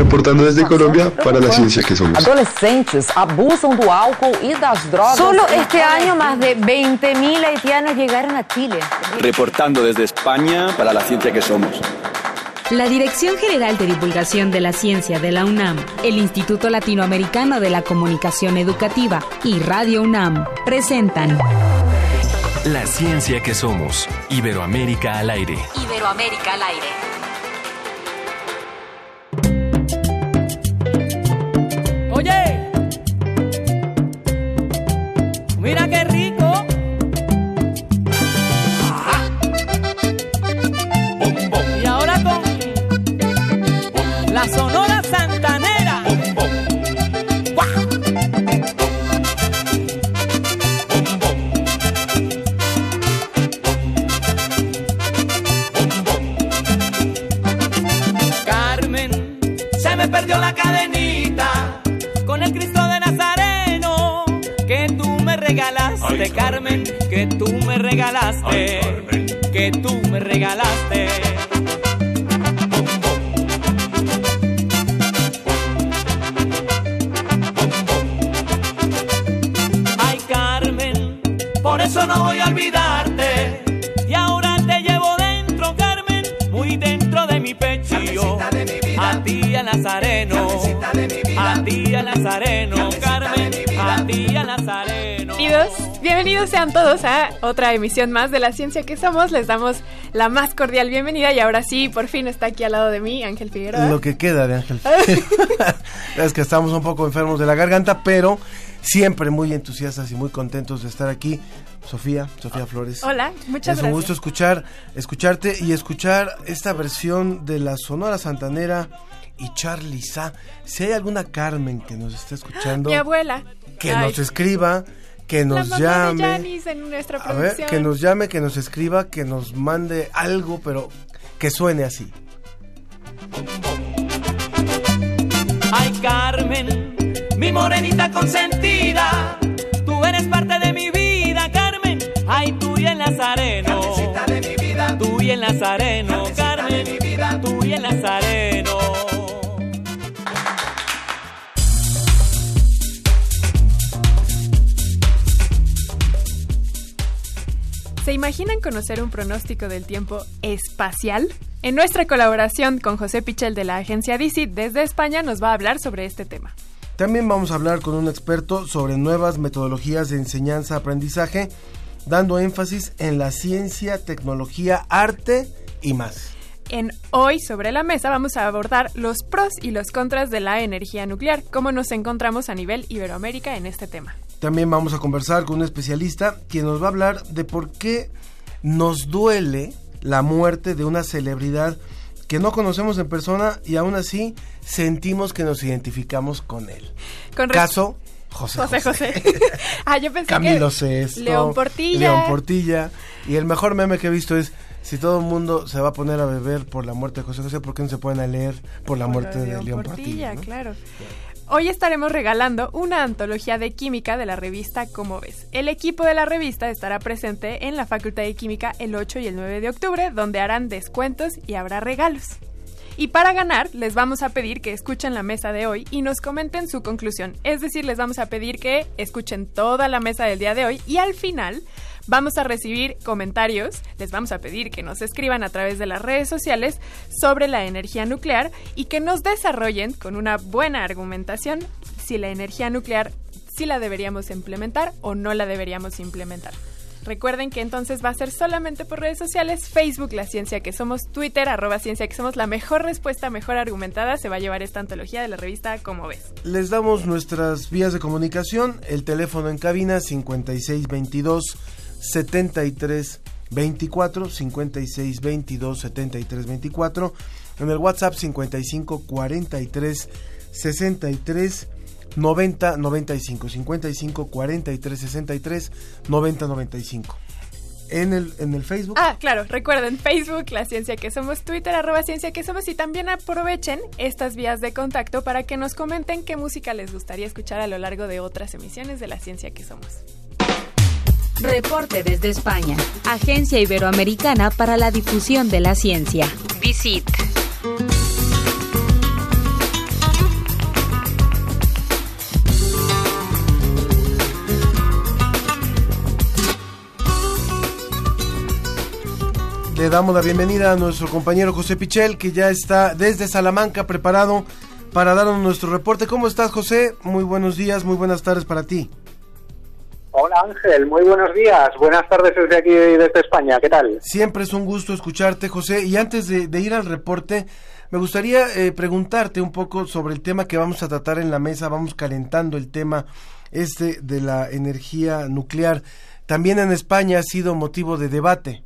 Reportando desde Colombia para la ciencia que somos. Adolescentes abusan do álcool y das drogas. Solo este año más de 20.000 haitianos llegaron a Chile. Reportando desde España para la ciencia que somos. La Dirección General de Divulgación de la Ciencia de la UNAM, el Instituto Latinoamericano de la Comunicación Educativa y Radio UNAM presentan La ciencia que somos. Iberoamérica al aire. Iberoamérica al aire. Mira qué regalaste, Carmen, que tú me regalaste, que tú me regalaste. Ay, Carmen, por eso no voy a olvidarte. Y ahora te llevo dentro, Carmen, muy dentro de mi pecho. A ti, a Nazareno. A ti, a Nazareno, Bienvenidos, bienvenidos sean todos a otra emisión más de La Ciencia que Somos. Les damos la más cordial bienvenida y ahora sí, por fin está aquí al lado de mí Ángel Figueroa. Lo que queda de Ángel. es que estamos un poco enfermos de la garganta, pero siempre muy entusiastas y muy contentos de estar aquí. Sofía, Sofía Flores. Hola, muchas es gracias. un gusto escuchar, escucharte y escuchar esta versión de la Sonora Santanera y Charlie Sa. Si hay alguna Carmen que nos esté escuchando, Mi abuela. que Ay, nos escriba, que la nos mamá llame. Yanis en nuestra A ver, que nos llame, que nos escriba, que nos mande algo, pero que suene así. Ay, Carmen, mi morenita consentida. Tú eres parte de mi vida, Carmen. Ay, tú y el Nazareno. de mi vida. Tú y el Nazareno, Carmen. De mi vida. Tú y el Nazareno. ¿Se imaginan conocer un pronóstico del tiempo espacial? En nuestra colaboración con José Pichel de la agencia DC desde España nos va a hablar sobre este tema. También vamos a hablar con un experto sobre nuevas metodologías de enseñanza-aprendizaje, dando énfasis en la ciencia, tecnología, arte y más. En Hoy sobre la mesa vamos a abordar los pros y los contras de la energía nuclear, cómo nos encontramos a nivel Iberoamérica en este tema. También vamos a conversar con un especialista quien nos va a hablar de por qué nos duele la muerte de una celebridad que no conocemos en persona y aún así sentimos que nos identificamos con él. Con Caso José José José. José. ah, yo pensé Camilo que Sesto, León Portilla. León Portilla. Y el mejor meme que he visto es, si todo el mundo se va a poner a beber por la muerte de José José, ¿por qué no se pueden a leer por la muerte de León Portilla? ¿no? claro. Hoy estaremos regalando una antología de química de la revista Como ves. El equipo de la revista estará presente en la Facultad de Química el 8 y el 9 de octubre, donde harán descuentos y habrá regalos. Y para ganar, les vamos a pedir que escuchen la mesa de hoy y nos comenten su conclusión. Es decir, les vamos a pedir que escuchen toda la mesa del día de hoy y al final vamos a recibir comentarios. Les vamos a pedir que nos escriban a través de las redes sociales sobre la energía nuclear y que nos desarrollen con una buena argumentación si la energía nuclear si la deberíamos implementar o no la deberíamos implementar. Recuerden que entonces va a ser solamente por redes sociales, Facebook La Ciencia que Somos, Twitter arroba Ciencia que Somos. La mejor respuesta, mejor argumentada se va a llevar esta antología de la revista Como ves. Les damos nuestras vías de comunicación, el teléfono en cabina 5622 73 24 56 22 73 24 en el WhatsApp 55 43 63 90 95 55 43 63 90 95 en el Facebook. Ah, claro, recuerden Facebook, La Ciencia que Somos, Twitter, arroba Ciencia que Somos y también aprovechen estas vías de contacto para que nos comenten qué música les gustaría escuchar a lo largo de otras emisiones de La Ciencia que Somos. Reporte desde España, Agencia Iberoamericana para la Difusión de la Ciencia. Visit. Le damos la bienvenida a nuestro compañero José Pichel, que ya está desde Salamanca preparado para darnos nuestro reporte. ¿Cómo estás, José? Muy buenos días, muy buenas tardes para ti. Hola Ángel, muy buenos días. Buenas tardes desde aquí, desde España. ¿Qué tal? Siempre es un gusto escucharte, José. Y antes de, ir al reporte, me gustaría eh, preguntarte un poco sobre el tema que vamos a tratar en la mesa. Vamos calentando el tema este de la energía nuclear. También en España ha sido motivo de debate.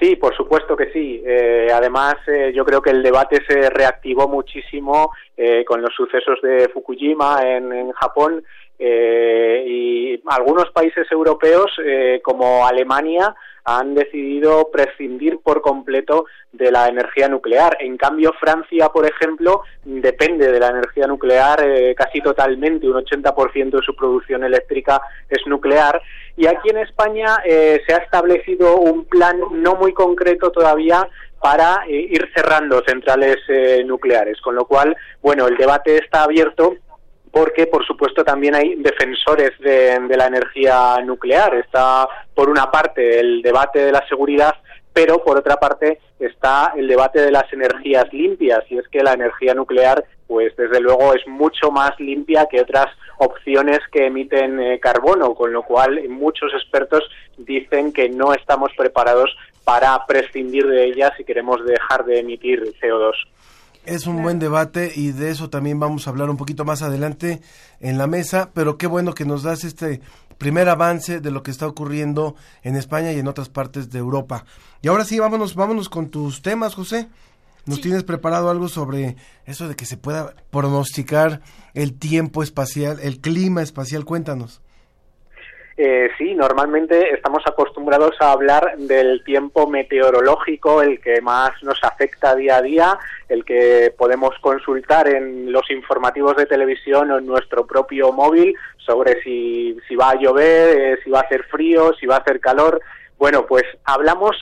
Sí, por supuesto que sí. Eh, además, eh, yo creo que el debate se reactivó muchísimo eh, con los sucesos de Fukushima en, en Japón y algunos países europeos como Alemania han decidido prescindir por completo de la energía nuclear. En cambio, Francia, por ejemplo, depende de la energía nuclear eh, casi totalmente, un 80% de su producción eléctrica es nuclear. Y aquí en España eh, se ha establecido un plan no muy concreto todavía para eh, ir cerrando centrales nucleares, con lo cual, bueno, el debate está abierto porque por supuesto también hay defensores de, la energía nuclear. Está por una parte el debate de la seguridad, pero por otra parte está el debate de las energías limpias y es que la energía nuclear pues desde luego es mucho más limpia que otras opciones que emiten eh, carbono, con lo cual muchos expertos dicen que no estamos preparados para prescindir de ella si queremos dejar de emitir CO2. Es un buen debate y de eso también vamos a hablar un poquito más adelante en la mesa, pero qué bueno que nos das este primer avance de lo que está ocurriendo en España y en otras partes de Europa. Y ahora sí, vámonos, vámonos con tus temas, José. ¿Nos tienes preparado algo sobre eso de que se pueda pronosticar el tiempo espacial, el clima espacial? Cuéntanos. Eh, sí, normalmente estamos acostumbrados a hablar del tiempo meteorológico, el que más nos afecta día a día, el que podemos consultar en los informativos de televisión o en nuestro propio móvil sobre si, si va a llover, eh, si va a hacer frío, si va a hacer calor. Bueno, pues hablamos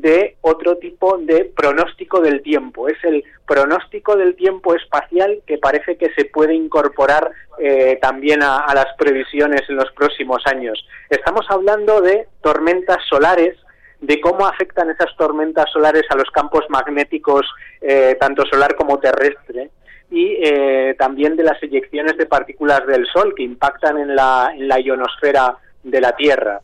de otro tipo de pronóstico del tiempo. Es el pronóstico del tiempo espacial que parece que se puede incorporar eh, también a, las previsiones en los próximos años. Estamos hablando de tormentas solares, de cómo afectan esas tormentas solares a los campos magnéticos, eh, tanto solar como terrestre, y eh, también de las eyecciones de partículas del Sol que impactan en la, en la ionosfera de la Tierra.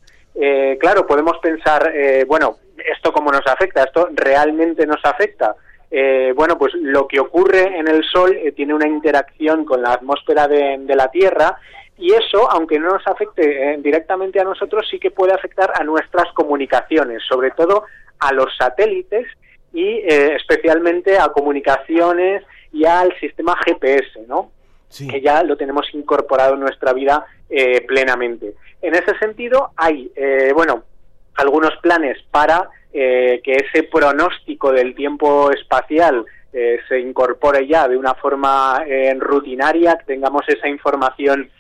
claro, podemos pensar, bueno, ¿esto cómo nos afecta? ¿Esto realmente nos afecta? Eh, bueno, pues lo que ocurre en el Sol eh, tiene una interacción con la atmósfera de, la Tierra y eso, aunque no nos afecte eh, directamente a nosotros, sí que puede afectar a nuestras comunicaciones, sobre todo a los satélites y especialmente a comunicaciones y al sistema GPS, ¿no? Que ya lo tenemos incorporado en nuestra vida plenamente. En ese sentido, hay, bueno, algunos planes para eh, que ese pronóstico del tiempo espacial eh, se incorpore ya de una forma eh, rutinaria, que tengamos esa información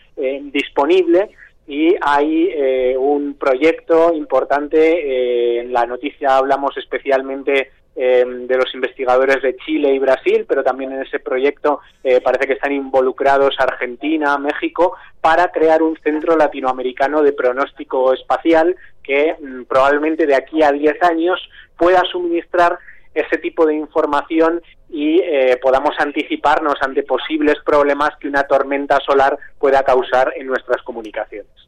disponible. Y hay un proyecto importante, en la noticia hablamos especialmente de los investigadores de Chile y Brasil, pero también en ese proyecto parece que están involucrados Argentina, México, para crear un centro latinoamericano de pronóstico espacial que mm, probablemente de aquí a 10 años pueda suministrar ese tipo de información y eh, podamos anticiparnos ante posibles problemas que una tormenta solar pueda causar en nuestras comunicaciones.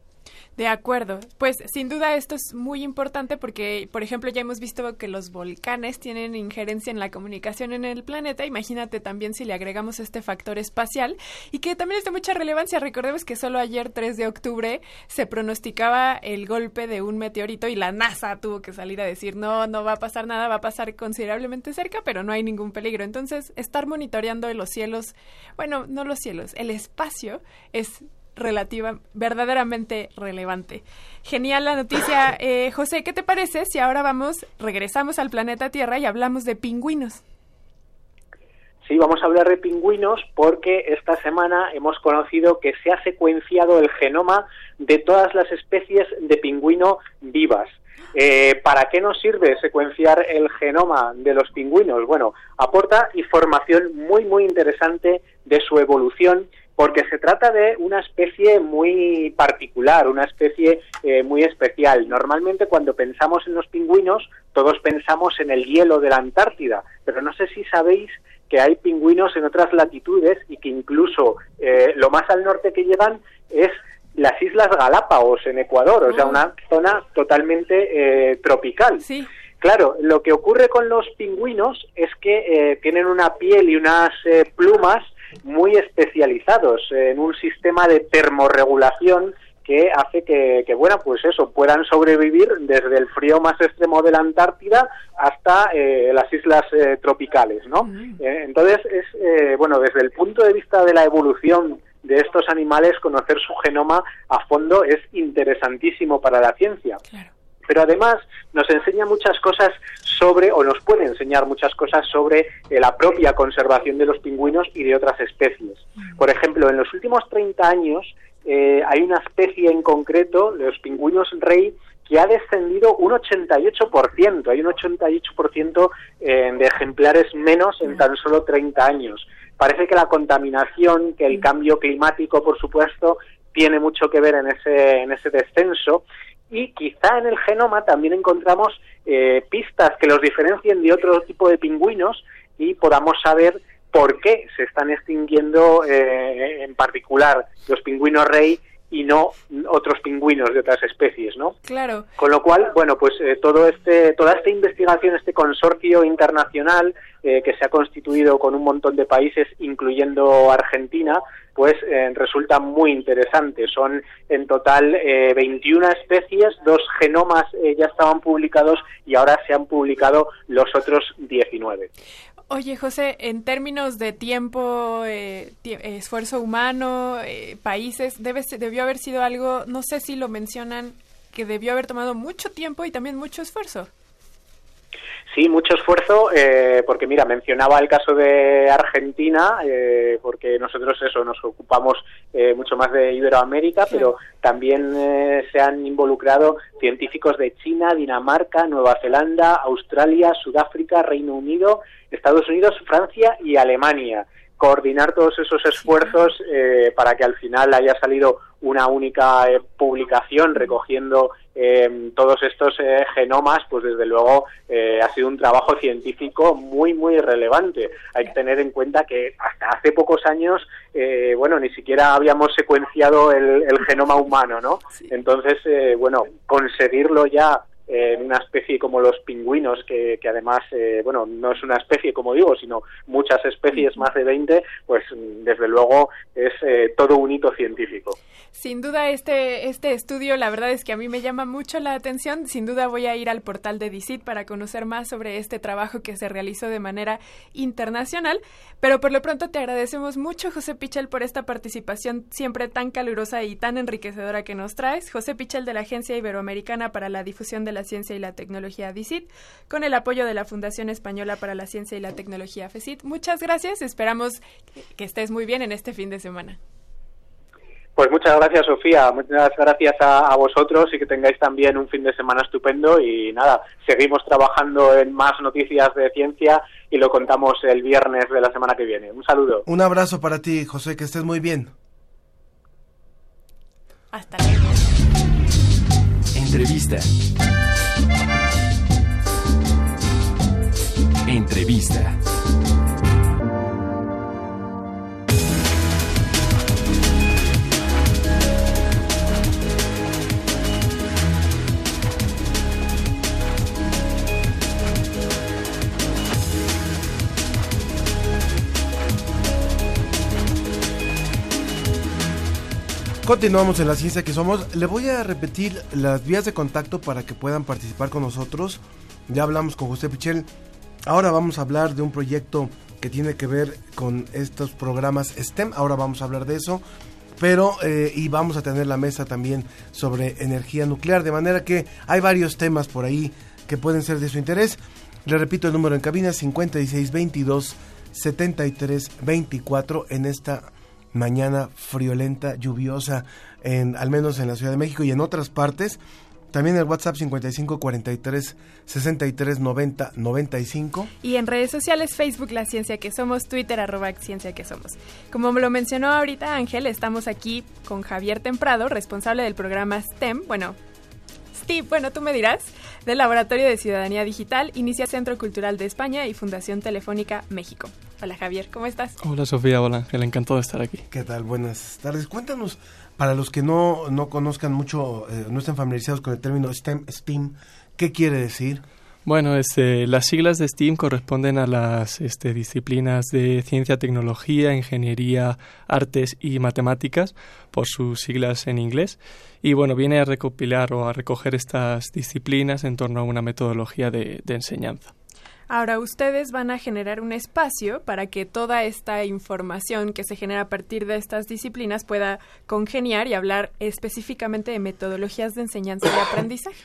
De acuerdo. Pues sin duda esto es muy importante porque, por ejemplo, ya hemos visto que los volcanes tienen injerencia en la comunicación en el planeta. Imagínate también si le agregamos este factor espacial y que también es de mucha relevancia. Recordemos que solo ayer, 3 de octubre, se pronosticaba el golpe de un meteorito y la NASA tuvo que salir a decir, no, no va a pasar nada, va a pasar considerablemente cerca, pero no hay ningún peligro. Entonces, estar monitoreando los cielos, bueno, no los cielos, el espacio es relativa, verdaderamente relevante. Genial la noticia. Eh, José, ¿qué te parece si ahora vamos, regresamos al planeta Tierra y hablamos de pingüinos? Sí, vamos a hablar de pingüinos porque esta semana hemos conocido que se ha secuenciado el genoma de todas las especies de pingüino vivas. Eh, ¿Para qué nos sirve secuenciar el genoma de los pingüinos? Bueno, aporta información muy, muy interesante de su evolución porque se trata de una especie muy particular, una especie eh, muy especial. Normalmente cuando pensamos en los pingüinos, todos pensamos en el hielo de la Antártida, pero no sé si sabéis que hay pingüinos en otras latitudes y que incluso eh, lo más al norte que llegan es las Islas Galápagos en Ecuador, o sea, una zona totalmente eh, tropical. Sí. Claro, lo que ocurre con los pingüinos es que eh, tienen una piel y unas eh, plumas muy especializados en un sistema de termorregulación que hace que, que, bueno, pues eso, puedan sobrevivir desde el frío más extremo de la Antártida hasta eh, las islas eh, tropicales, ¿no? Eh, entonces, es, eh, bueno, desde el punto de vista de la evolución de estos animales, conocer su genoma a fondo es interesantísimo para la ciencia. Claro. Pero además nos enseña muchas cosas sobre, o nos puede enseñar muchas cosas sobre eh, la propia conservación de los pingüinos y de otras especies. Por ejemplo, en los últimos 30 años eh, hay una especie en concreto, los pingüinos rey, que ha descendido un 88%. Hay un 88% eh, de ejemplares menos en tan solo 30 años. Parece que la contaminación, que el cambio climático, por supuesto, tiene mucho que ver en ese, en ese descenso y quizá en el genoma también encontramos eh, pistas que los diferencien de otro tipo de pingüinos y podamos saber por qué se están extinguiendo eh, en particular los pingüinos rey y no otros pingüinos de otras especies, ¿no? Claro. Con lo cual, bueno, pues eh, todo este, toda esta investigación, este consorcio internacional eh, que se ha constituido con un montón de países, incluyendo Argentina, pues eh, resulta muy interesante. Son en total eh, 21 especies, dos genomas eh, ya estaban publicados y ahora se han publicado los otros 19. Oye, José, en términos de tiempo, eh, eh, esfuerzo humano, eh, países, debe, debió haber sido algo, no sé si lo mencionan, que debió haber tomado mucho tiempo y también mucho esfuerzo. Sí, mucho esfuerzo, eh, porque mira, mencionaba el caso de Argentina, eh, porque nosotros eso, nos ocupamos eh, mucho más de Iberoamérica, pero también eh, se han involucrado científicos de China, Dinamarca, Nueva Zelanda, Australia, Sudáfrica, Reino Unido, Estados Unidos, Francia y Alemania. Coordinar todos esos esfuerzos eh, para que al final haya salido una única eh, publicación recogiendo eh, todos estos eh, genomas, pues desde luego eh, ha sido un trabajo científico muy, muy relevante. Hay que tener en cuenta que hasta hace pocos años, eh, bueno, ni siquiera habíamos secuenciado el, el genoma humano, ¿no? Entonces, eh, bueno, conseguirlo ya eh, en una especie como los pingüinos, que, que además, eh, bueno, no es una especie, como digo, sino muchas especies, más de 20, pues desde luego es eh, todo un hito científico. Sin duda este, este estudio, la verdad es que a mí me llama mucho la atención. Sin duda voy a ir al portal de DICIT para conocer más sobre este trabajo que se realizó de manera internacional. Pero por lo pronto te agradecemos mucho, José Pichel, por esta participación siempre tan calurosa y tan enriquecedora que nos traes. José Pichel de la Agencia Iberoamericana para la Difusión de la Ciencia y la Tecnología DICIT, con el apoyo de la Fundación Española para la Ciencia y la Tecnología FECIT. Muchas gracias. Esperamos que estés muy bien en este fin de semana. Pues muchas gracias, Sofía. Muchas gracias a, a, vosotros y que tengáis también un fin de semana estupendo. Y nada, seguimos trabajando en más noticias de ciencia y lo contamos el viernes de la semana que viene. Un saludo. Un abrazo para ti, José, que estés muy bien. Hasta luego. Entrevista. Entrevista. Continuamos en la ciencia que somos. Le voy a repetir las vías de contacto para que puedan participar con nosotros. Ya hablamos con José Pichel. Ahora vamos a hablar de un proyecto que tiene que ver con estos programas STEM. Ahora vamos a hablar de eso. Pero, eh, y vamos a tener la mesa también sobre energía nuclear. De manera que hay varios temas por ahí que pueden ser de su interés. Le repito el número en cabina 5622 7324 en esta mañana friolenta, lluviosa, en, al menos en la Ciudad de México y en otras partes. También el WhatsApp 55 43 63 90 95. Y en redes sociales, Facebook La Ciencia que Somos, Twitter arroba Ciencia que Somos. Como me lo mencionó ahorita Ángel, estamos aquí con Javier Temprado, responsable del programa STEM, bueno, Steve, bueno, tú me dirás, del Laboratorio de Ciudadanía Digital, Inicia Centro Cultural de España y Fundación Telefónica México. Hola Javier, ¿cómo estás? Hola Sofía, hola Ángel, encantado de estar aquí. ¿Qué tal? Buenas tardes. Cuéntanos, para los que no, no conozcan mucho, eh, no estén familiarizados con el término STEM, STEAM, ¿qué quiere decir? Bueno, este, las siglas de STEAM corresponden a las este, disciplinas de ciencia, tecnología, ingeniería, artes y matemáticas, por sus siglas en inglés. Y bueno, viene a recopilar o a recoger estas disciplinas en torno a una metodología de, de enseñanza. Ahora ustedes van a generar un espacio para que toda esta información que se genera a partir de estas disciplinas pueda congeniar y hablar específicamente de metodologías de enseñanza y aprendizaje.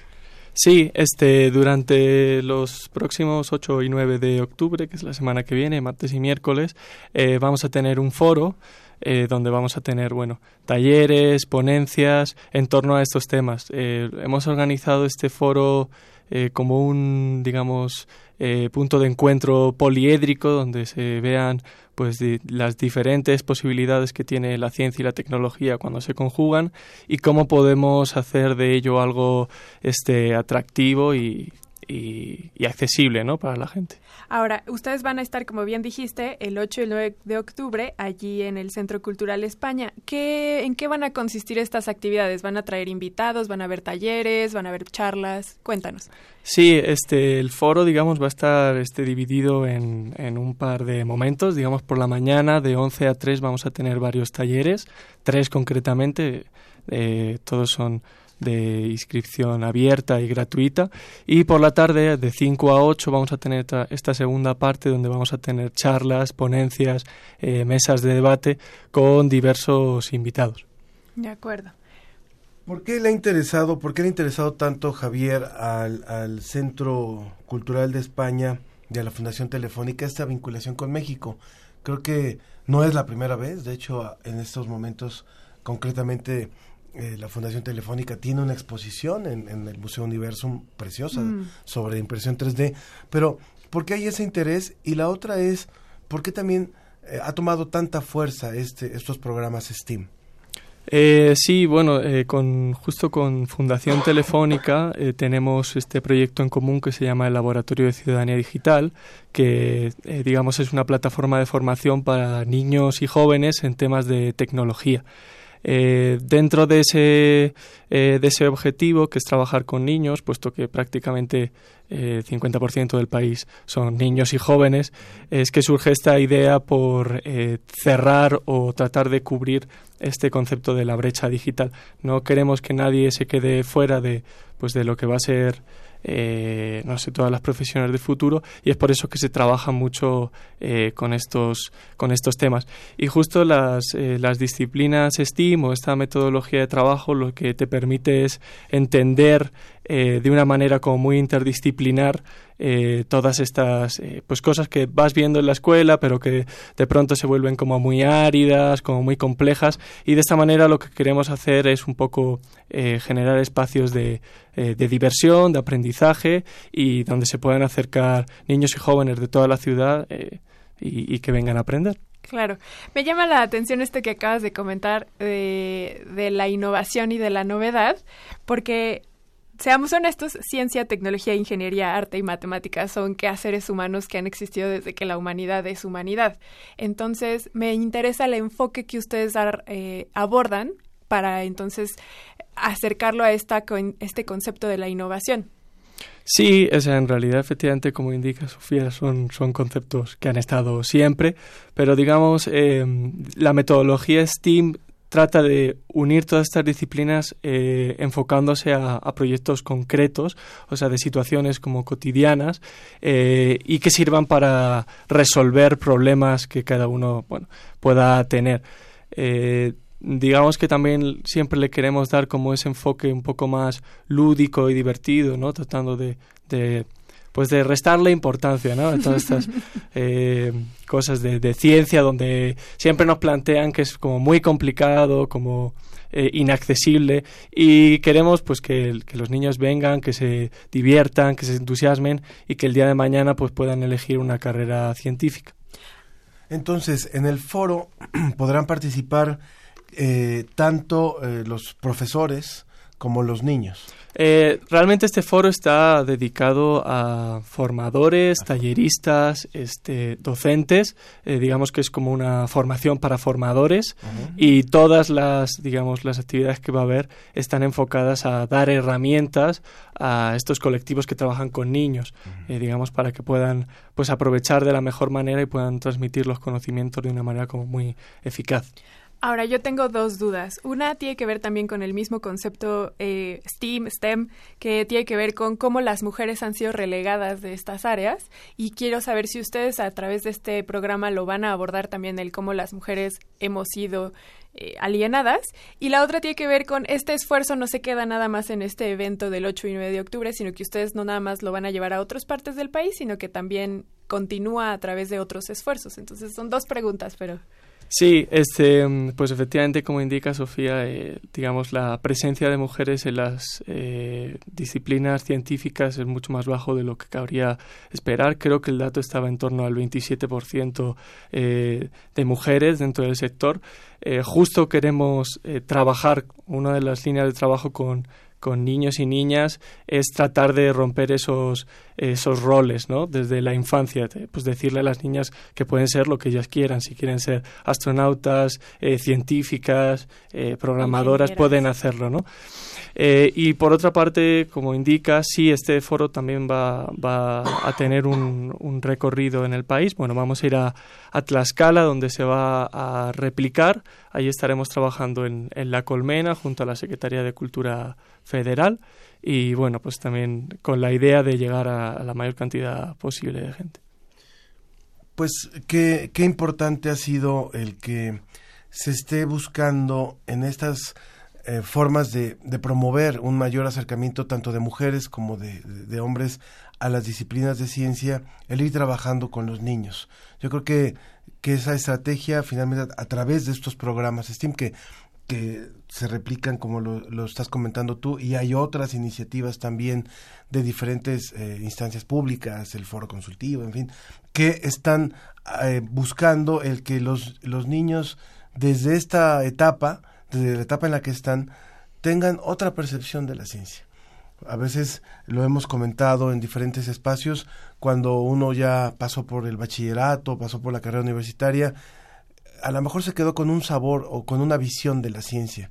Sí, este, durante los próximos 8 y 9 de octubre, que es la semana que viene, martes y miércoles, eh, vamos a tener un foro eh, donde vamos a tener, bueno, talleres, ponencias en torno a estos temas. Eh, hemos organizado este foro eh, como un, digamos, eh, punto de encuentro poliédrico donde se vean pues las diferentes posibilidades que tiene la ciencia y la tecnología cuando se conjugan y cómo podemos hacer de ello algo este atractivo y, y, y accesible ¿no? para la gente. Ahora, ustedes van a estar, como bien dijiste, el 8 y el 9 de octubre allí en el Centro Cultural España. ¿Qué, ¿En qué van a consistir estas actividades? ¿Van a traer invitados? ¿Van a haber talleres? ¿Van a haber charlas? Cuéntanos. Sí, este, el foro, digamos, va a estar este, dividido en, un par de momentos. Digamos, por la mañana, de 11 a 3, vamos a tener varios talleres, tres concretamente. Eh, todos son de inscripción abierta y gratuita y por la tarde de 5 a 8 vamos a tener esta segunda parte donde vamos a tener charlas, ponencias, eh, mesas de debate con diversos invitados. De acuerdo. ¿Por qué le ha interesado, por qué le ha interesado tanto Javier al, al Centro Cultural de España y a la Fundación Telefónica esta vinculación con México? Creo que no es la primera vez, de hecho en estos momentos concretamente eh, la Fundación Telefónica tiene una exposición en, en el Museo Universum preciosa Mm. sobre impresión 3D, pero ¿por qué hay ese interés? Y la otra es, ¿por qué también eh, ha tomado tanta fuerza este, estos programas STEAM? Eh, sí, bueno, eh, con, justo con Fundación Telefónica eh, tenemos este proyecto en común que se llama el Laboratorio de Ciudadanía Digital, que eh, digamos es una plataforma de formación para niños y jóvenes en temas de tecnología. Eh, dentro de ese, eh, de ese objetivo, que es trabajar con niños, puesto que prácticamente eh, 50% del país son niños y jóvenes, es que surge esta idea por eh, cerrar o tratar de cubrir este concepto de la brecha digital. No queremos que nadie se quede fuera de, pues, de lo que va a ser eh, no sé, todas las profesiones del futuro y es por eso que se trabaja mucho eh, con, estos, con estos temas. Y justo las, eh, las disciplinas STEAM o esta metodología de trabajo lo que te permite es entender eh, de una manera como muy interdisciplinar eh, todas estas eh, pues cosas que vas viendo en la escuela pero que de pronto se vuelven como muy áridas como muy complejas y de esta manera lo que queremos hacer es un poco eh, generar espacios de, eh, de diversión de aprendizaje y donde se puedan acercar niños y jóvenes de toda la ciudad eh, y, y que vengan a aprender Claro. Me llama la atención esto que acabas de comentar de, de la innovación y de la novedad, porque seamos honestos, ciencia, tecnología, ingeniería, arte y matemáticas son quehaceres humanos que han existido desde que la humanidad es humanidad. Entonces, me interesa el enfoque que ustedes eh, abordan para entonces acercarlo a esta con- este concepto de la innovación. Sí, o en realidad, efectivamente, como indica Sofía, son, son conceptos que han estado siempre, pero digamos, eh, la metodología STEAM trata de unir todas estas disciplinas eh, enfocándose a, proyectos concretos, o sea, de situaciones como cotidianas eh, y que sirvan para resolver problemas que cada uno bueno, pueda tener. Eh, digamos que también siempre le queremos dar como ese enfoque un poco más lúdico y divertido, ¿no? Tratando de, de pues de restarle importancia, ¿no? A todas estas eh, cosas de, de, ciencia donde siempre nos plantean que es como muy complicado, como eh, inaccesible y queremos pues que, que, los niños vengan, que se diviertan, que se entusiasmen y que el día de mañana pues puedan elegir una carrera científica. Entonces, en el foro podrán participar eh, tanto eh, los profesores como los niños. Eh, realmente este foro está dedicado a formadores, talleristas, este, docentes, eh, digamos que es como una formación para formadores y todas las, digamos, las actividades que va a haber están enfocadas a dar herramientas a estos colectivos que trabajan con niños, eh, digamos, para que puedan pues aprovechar de la mejor manera y puedan transmitir los conocimientos de una manera como muy eficaz. Ahora, yo tengo dos dudas. Una tiene que ver también con el mismo concepto eh, STEAM, STEM, que tiene que ver con cómo las mujeres han sido relegadas de estas áreas. Y quiero saber si ustedes a través de este programa lo van a abordar también el cómo las mujeres hemos sido eh, alienadas. Y la otra tiene que ver con este esfuerzo no se queda nada más en este evento del 8 y 9 de octubre, sino que ustedes no nada más lo van a llevar a otras partes del país, sino que también continúa a través de otros esfuerzos. Entonces son dos preguntas, pero... Sí, este, pues efectivamente, como indica Sofía, eh, digamos, la presencia de mujeres en las eh, disciplinas científicas es mucho más bajo de lo que cabría esperar. Creo que el dato estaba en torno al 27% eh, de mujeres dentro del sector. Eh, justo queremos eh, trabajar, una de las líneas de trabajo con con niños y niñas es tratar de romper esos esos roles, ¿no? Desde la infancia, pues decirle a las niñas que pueden ser lo que ellas quieran, si quieren ser astronautas, eh, científicas, eh, programadoras, pueden hacerlo, ¿no? Eh, y por otra parte, como indica, sí, este foro también va, va a tener un, un, recorrido en el país. Bueno, vamos a ir a, a, Tlaxcala, donde se va a replicar. Ahí estaremos trabajando en, en La Colmena, junto a la Secretaría de Cultura Federal. Y bueno, pues también con la idea de llegar a, la mayor cantidad posible de gente. Pues qué, qué importante ha sido el que se esté buscando en estas eh, formas de, de, promover un mayor acercamiento tanto de mujeres como de, de, de, hombres a las disciplinas de ciencia, el ir trabajando con los niños. Yo creo que, que esa estrategia finalmente a, a través de estos programas STEAM que, que se replican como lo, estás comentando tú y hay otras iniciativas también de diferentes eh, instancias públicas, el foro consultivo, en fin, que están eh, buscando el que los, los niños desde esta etapa desde la etapa en la que están, tengan otra percepción de la ciencia. A veces lo hemos comentado en diferentes espacios, cuando uno ya pasó por el bachillerato, pasó por la carrera universitaria, a lo mejor se quedó con un sabor o con una visión de la ciencia.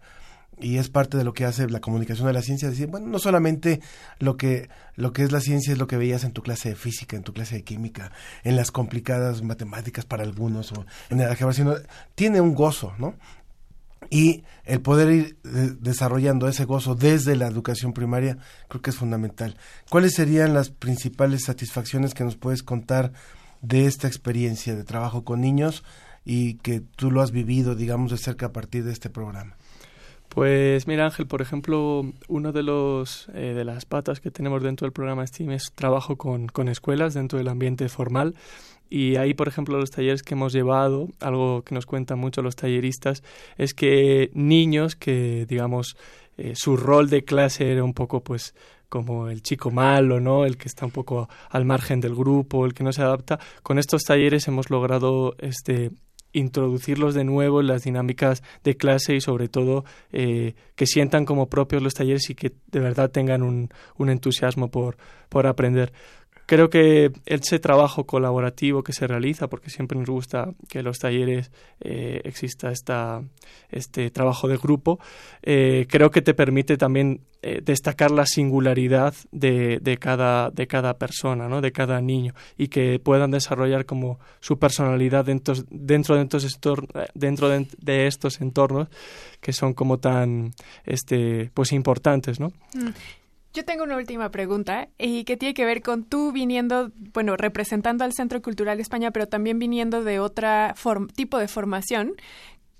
Y es parte de lo que hace la comunicación de la ciencia, decir, bueno, no solamente lo que, lo que es la ciencia es lo que veías en tu clase de física, en tu clase de química, en las complicadas matemáticas para algunos, o en el álgebra, sino tiene un gozo, ¿no? y el poder ir de desarrollando ese gozo desde la educación primaria creo que es fundamental. ¿Cuáles serían las principales satisfacciones que nos puedes contar de esta experiencia de trabajo con niños y que tú lo has vivido, digamos, de cerca a partir de este programa? Pues mira Ángel, por ejemplo, uno de los eh, de las patas que tenemos dentro del programa STEAM es trabajo con, con escuelas dentro del ambiente formal y ahí, por ejemplo, los talleres que hemos llevado, algo que nos cuentan mucho los talleristas, es que niños que, digamos, eh, su rol de clase era un poco, pues, como el chico malo, ¿no? El que está un poco al margen del grupo, el que no se adapta. Con estos talleres hemos logrado, este, introducirlos de nuevo en las dinámicas de clase y sobre todo eh, que sientan como propios los talleres y que de verdad tengan un, entusiasmo por, por aprender creo que ese trabajo colaborativo que se realiza, porque siempre nos gusta que en los talleres eh, exista esta, este trabajo de grupo, eh, creo que te permite también eh, destacar la singularidad de, de, cada, de cada persona, ¿no? de cada niño, y que puedan desarrollar como su personalidad dentro, dentro, de, estos dentro de, estos entornos que son como tan este, pues importantes. ¿no? Mm. Yo tengo una última pregunta y que tiene que ver con tú viniendo, bueno, representando al Centro Cultural España, pero también viniendo de otro tipo de formación.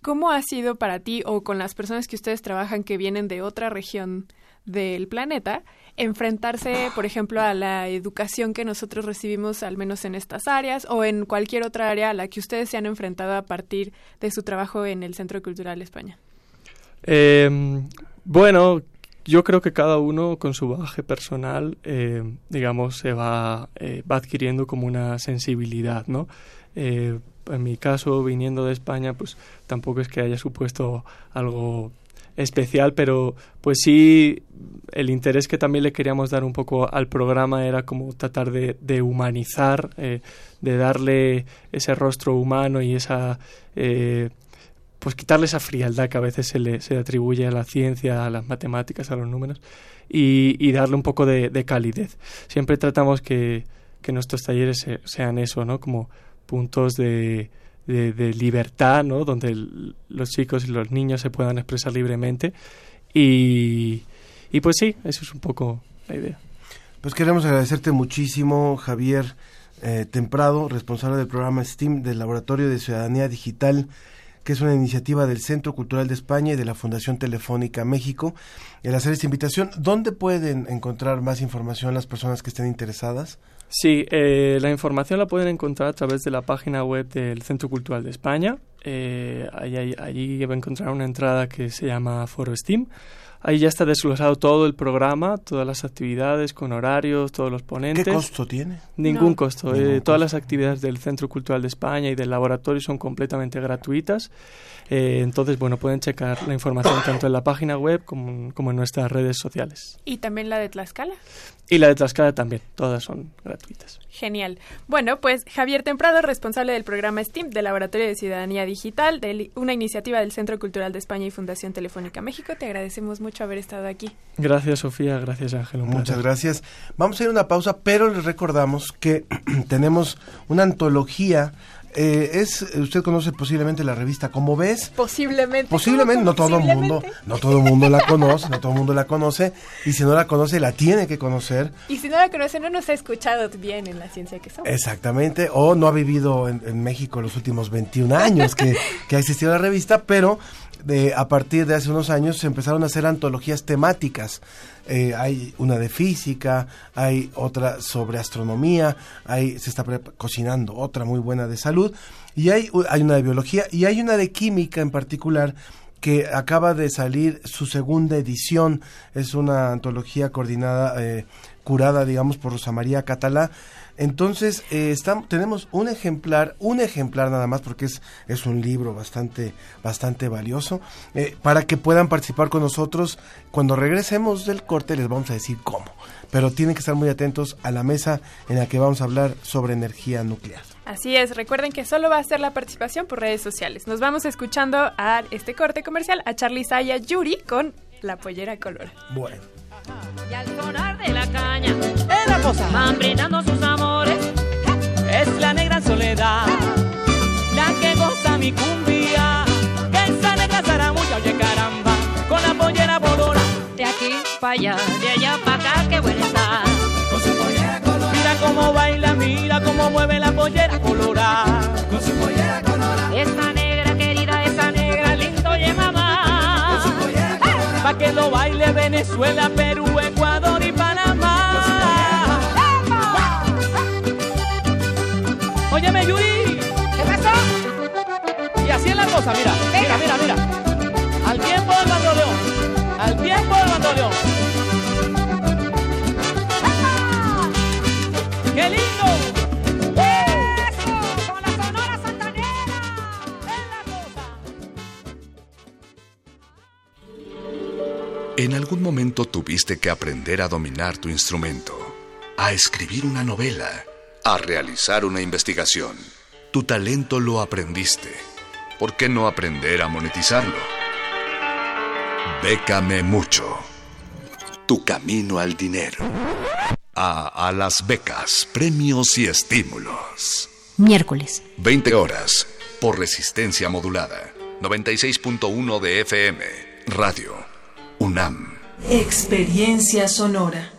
¿Cómo ha sido para ti o con las personas que ustedes trabajan que vienen de otra región del planeta, enfrentarse, por ejemplo, a la educación que nosotros recibimos, al menos en estas áreas, o en cualquier otra área a la que ustedes se han enfrentado a partir de su trabajo en el Centro Cultural España? Eh, bueno, yo creo que cada uno con su bagaje personal, eh, digamos, se va, eh, va adquiriendo como una sensibilidad, ¿no? Eh, en mi caso, viniendo de España, pues tampoco es que haya supuesto algo especial, pero pues sí, el interés que también le queríamos dar un poco al programa era como tratar de, de humanizar, eh, de darle ese rostro humano y esa... Pues quitarle esa frialdad que a veces se le, se atribuye a la ciencia, a las matemáticas, a los números, y, darle un poco de, de, calidez. Siempre tratamos que, que nuestros talleres se, sean eso, ¿no? Como puntos de, de, libertad, ¿no? Donde los chicos y los niños se puedan expresar libremente. Y, y pues sí, eso es un poco la idea. Pues queremos agradecerte muchísimo, Javier eh, Temprado, responsable del programa STEAM del Laboratorio de Ciudadanía Digital que es una iniciativa del Centro Cultural de España y de la Fundación Telefónica México. El hacer esta invitación, ¿dónde pueden encontrar más información las personas que estén interesadas? Sí, eh, la información la pueden encontrar a través de la página web del Centro Cultural de España. Eh, allí, allí va a encontrar una entrada que se llama Foro Steam. Ahí ya está desglosado todo el programa, todas las actividades con horarios, todos los ponentes. ¿Qué costo tiene? Ningún no. costo. Ningún eh, costo. Todas las actividades del Centro Cultural de España y del laboratorio son completamente gratuitas. Eh, entonces, bueno, pueden checar la información tanto en la página web como, como, en nuestras redes sociales. ¿Y también la de Tlaxcala? Y la de Tlaxcala también, todas son gratuitas. Genial. Bueno, pues Javier Temprado, responsable del programa STEAM del Laboratorio de Ciudadanía Digital, de una iniciativa del Centro Cultural de España y Fundación Telefónica México, te agradecemos mucho haber estado aquí. Gracias, Sofía. Gracias, Ángel. Muchas gracias. Vamos a ir a una pausa, pero les recordamos que tenemos una antología eh, es usted conoce posiblemente la revista Como ves. Posiblemente. Posiblemente no todo el mundo no todo el mundo la conoce no todo el mundo la conoce y si no la conoce la tiene que conocer. Y si no la conoce no nos ha escuchado bien en la ciencia que somos. Exactamente o no ha vivido en, en México los últimos 21 años que, que ha existido la revista pero de, a partir de hace unos años se empezaron a hacer antologías temáticas. Eh, hay una de física, hay otra sobre astronomía, hay, se está cocinando otra muy buena de salud, y hay, hay una de biología y hay una de química en particular que acaba de salir su segunda edición. Es una antología coordinada, eh, curada, digamos, por Rosa María Catalá. Entonces, eh, estamos, tenemos un ejemplar, un ejemplar nada más, porque es, es un libro bastante, bastante valioso, eh, para que puedan participar con nosotros. Cuando regresemos del corte les vamos a decir cómo, pero tienen que estar muy atentos a la mesa en la que vamos a hablar sobre energía nuclear. Así es, recuerden que solo va a ser la participación por redes sociales. Nos vamos escuchando a este corte comercial a Charlie Saya Yuri con La Pollera Color. Bueno. Y al sonar de la caña, es la cosa, van brindando sus amores. Es la negra soledad, la que goza mi cumbia. Que esa negra zaramulla, oye caramba, con la pollera bolora. De aquí para allá, de allá para acá, qué buena está. Con su pollera colorada. Mira cómo baila, mira cómo mueve la pollera colorada. Con su pollera colorada. Esa negra querida, esa negra lindo, oye mamá. Con su pollera colorada. Pa' que lo baile Venezuela, Perú, Ecuador así es la cosa, mira. Mira, mira, mira. Al tiempo del bandoleón. Al tiempo del bandoleón. ¡Qué lindo! ¡Eso! ¡Con la Sonora Santanera! ¡Es la cosa! En algún momento tuviste que aprender a dominar tu instrumento, a escribir una novela, a realizar una investigación. Tu talento lo aprendiste. ¿Por qué no aprender a monetizarlo? Bécame mucho. Tu camino al dinero. A, a las becas, premios y estímulos. Miércoles. 20 horas por resistencia modulada. 96.1 de FM. Radio. UNAM. Experiencia sonora.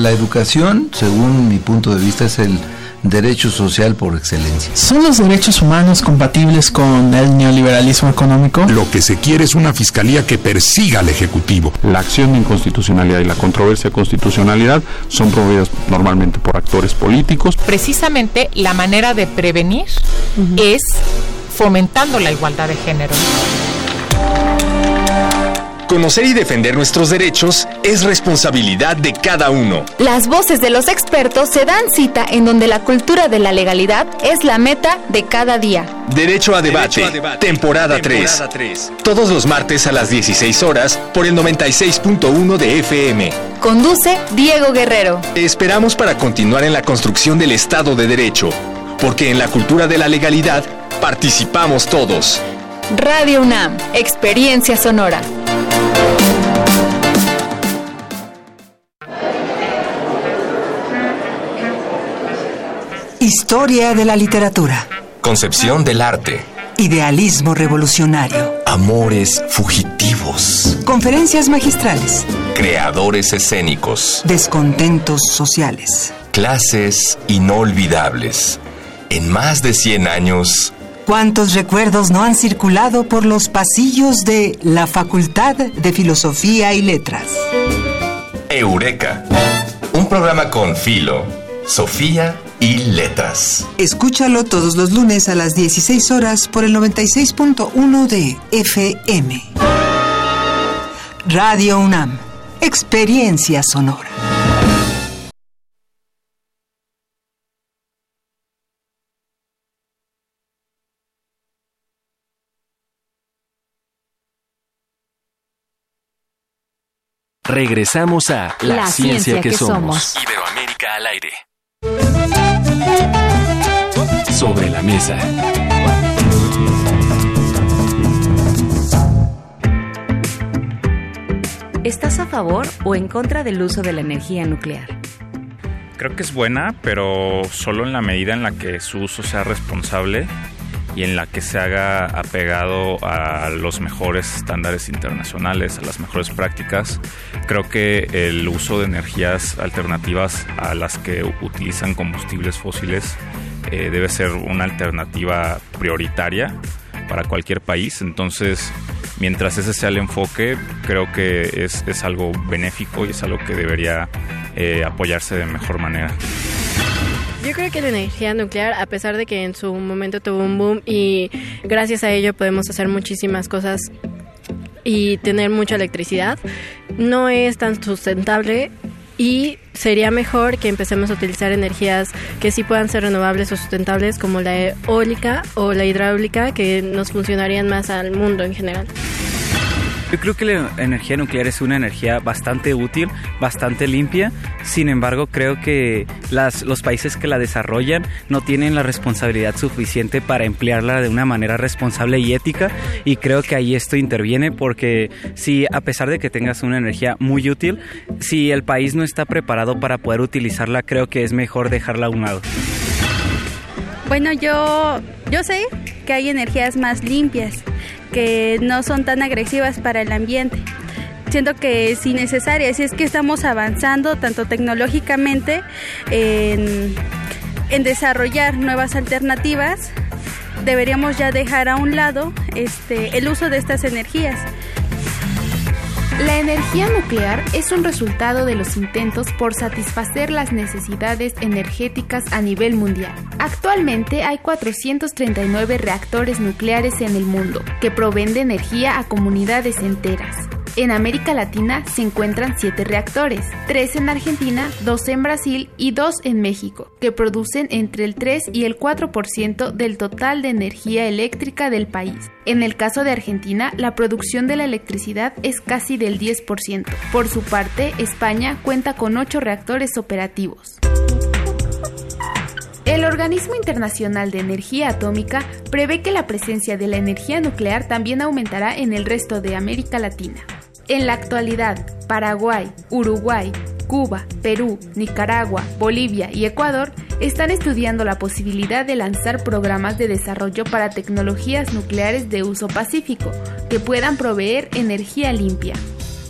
La educación, según mi punto de vista, es el, derecho social por excelencia. ¿Son los derechos humanos compatibles con el neoliberalismo económico? Lo que se quiere es una fiscalía que persiga al Ejecutivo. La acción de inconstitucionalidad y la controversia de constitucionalidad son promovidas normalmente por actores políticos. Precisamente la manera de prevenir es fomentando la igualdad de género. Conocer y defender nuestros derechos es responsabilidad de cada uno. Las voces de los expertos se dan cita en donde la cultura de la legalidad es la meta de cada día. Derecho a debate, temporada, 3. Todos los martes a las 16 horas por el 96.1 de FM. Conduce Diego Guerrero. Te esperamos para continuar en la construcción del Estado de Derecho, porque en la cultura de la legalidad participamos todos. Radio UNAM, Experiencia Sonora. Historia de la literatura. Concepción del arte. Idealismo revolucionario. Amores fugitivos. Conferencias magistrales. Creadores escénicos. Descontentos sociales. Clases inolvidables. En más de 100 años, ¿Cuántos recuerdos no han circulado por los pasillos de la Facultad de Filosofía y Letras? Eureka. Un programa con Filo, Sofía y Letras. Escúchalo todos los lunes a las 16 horas por el 96.1 de FM. Radio UNAM. Experiencia sonora. Regresamos a La, La ciencia, ciencia que, que somos. somos. Iberoamérica al aire. Sobre la mesa. ¿Estás a favor o en contra del uso de la energía nuclear? Creo que es buena, pero solo en la medida en la que su uso sea responsable y en la que se haga apegado a los mejores estándares internacionales, a las mejores prácticas. Creo que el uso de energías alternativas a las que utilizan combustibles fósiles eh, debe ser una alternativa prioritaria para cualquier país. Entonces, mientras ese sea el enfoque, creo que es, es algo benéfico y es algo que debería eh, apoyarse de mejor manera. Yo creo que la energía nuclear, a pesar de que en su momento tuvo un boom y gracias a ello podemos hacer muchísimas cosas y tener mucha electricidad, no es tan sustentable y sería mejor que empecemos a utilizar energías que sí puedan ser renovables o sustentables como la eólica o la hidráulica que nos funcionarían más al mundo en general. Yo creo que la energía nuclear es una energía bastante útil, bastante limpia. Sin embargo, creo que los países que la desarrollan no tienen la responsabilidad suficiente para emplearla de una manera responsable y ética. Y creo que ahí esto interviene porque si a pesar de que tengas una energía muy útil, si el país no está preparado para poder utilizarla, creo que es mejor dejarla a un lado. Bueno, yo, yo sé que hay energías más limpias, que no son tan agresivas para el ambiente. Siento que es innecesaria, si es que estamos avanzando tanto tecnológicamente en, desarrollar nuevas alternativas, deberíamos ya dejar a un lado este, el uso de estas energías. La energía nuclear es un resultado de los intentos por satisfacer las necesidades energéticas a nivel mundial. Actualmente hay 439 reactores nucleares en el mundo que proveen de energía a comunidades enteras. En América Latina se encuentran 7 reactores, 3 en Argentina, 2 en Brasil y 2 en México, que producen entre el 3 y el 4% del total de energía eléctrica del país. En el caso de Argentina, la producción de la electricidad es casi del 10%. Por su parte, España cuenta con 8 reactores operativos. El Organismo Internacional de Energía Atómica prevé que la presencia de la energía nuclear también aumentará en el resto de América Latina. En la actualidad, Paraguay, Uruguay, Cuba, Perú, Nicaragua, Bolivia y Ecuador están estudiando la posibilidad de lanzar programas de desarrollo para tecnologías nucleares de uso pacífico que puedan proveer energía limpia.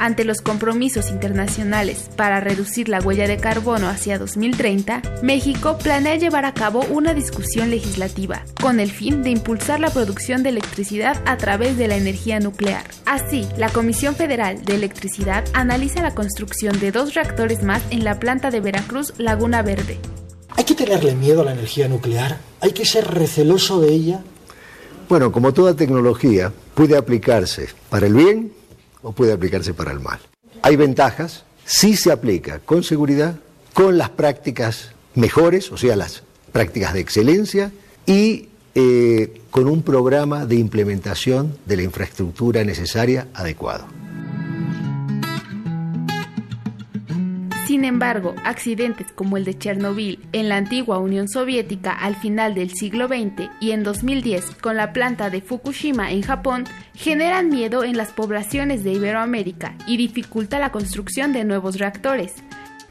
Ante los compromisos internacionales para reducir la huella de carbono hacia 2030, México planea llevar a cabo una discusión legislativa con el fin de impulsar la producción de electricidad a través de la energía nuclear. Así, la Comisión Federal de Electricidad analiza la construcción de dos reactores más en la planta de Veracruz Laguna Verde. ¿Hay que tenerle miedo a la energía nuclear? ¿Hay que ser receloso de ella? Bueno, como toda tecnología, puede aplicarse para el bien o puede aplicarse para el mal. Hay ventajas si se aplica con seguridad, con las prácticas mejores, o sea, las prácticas de excelencia, y eh, con un programa de implementación de la infraestructura necesaria adecuado. Sin embargo, accidentes como el de Chernobyl en la antigua Unión Soviética al final del siglo XX y en 2010 con la planta de Fukushima en Japón generan miedo en las poblaciones de Iberoamérica y dificulta la construcción de nuevos reactores.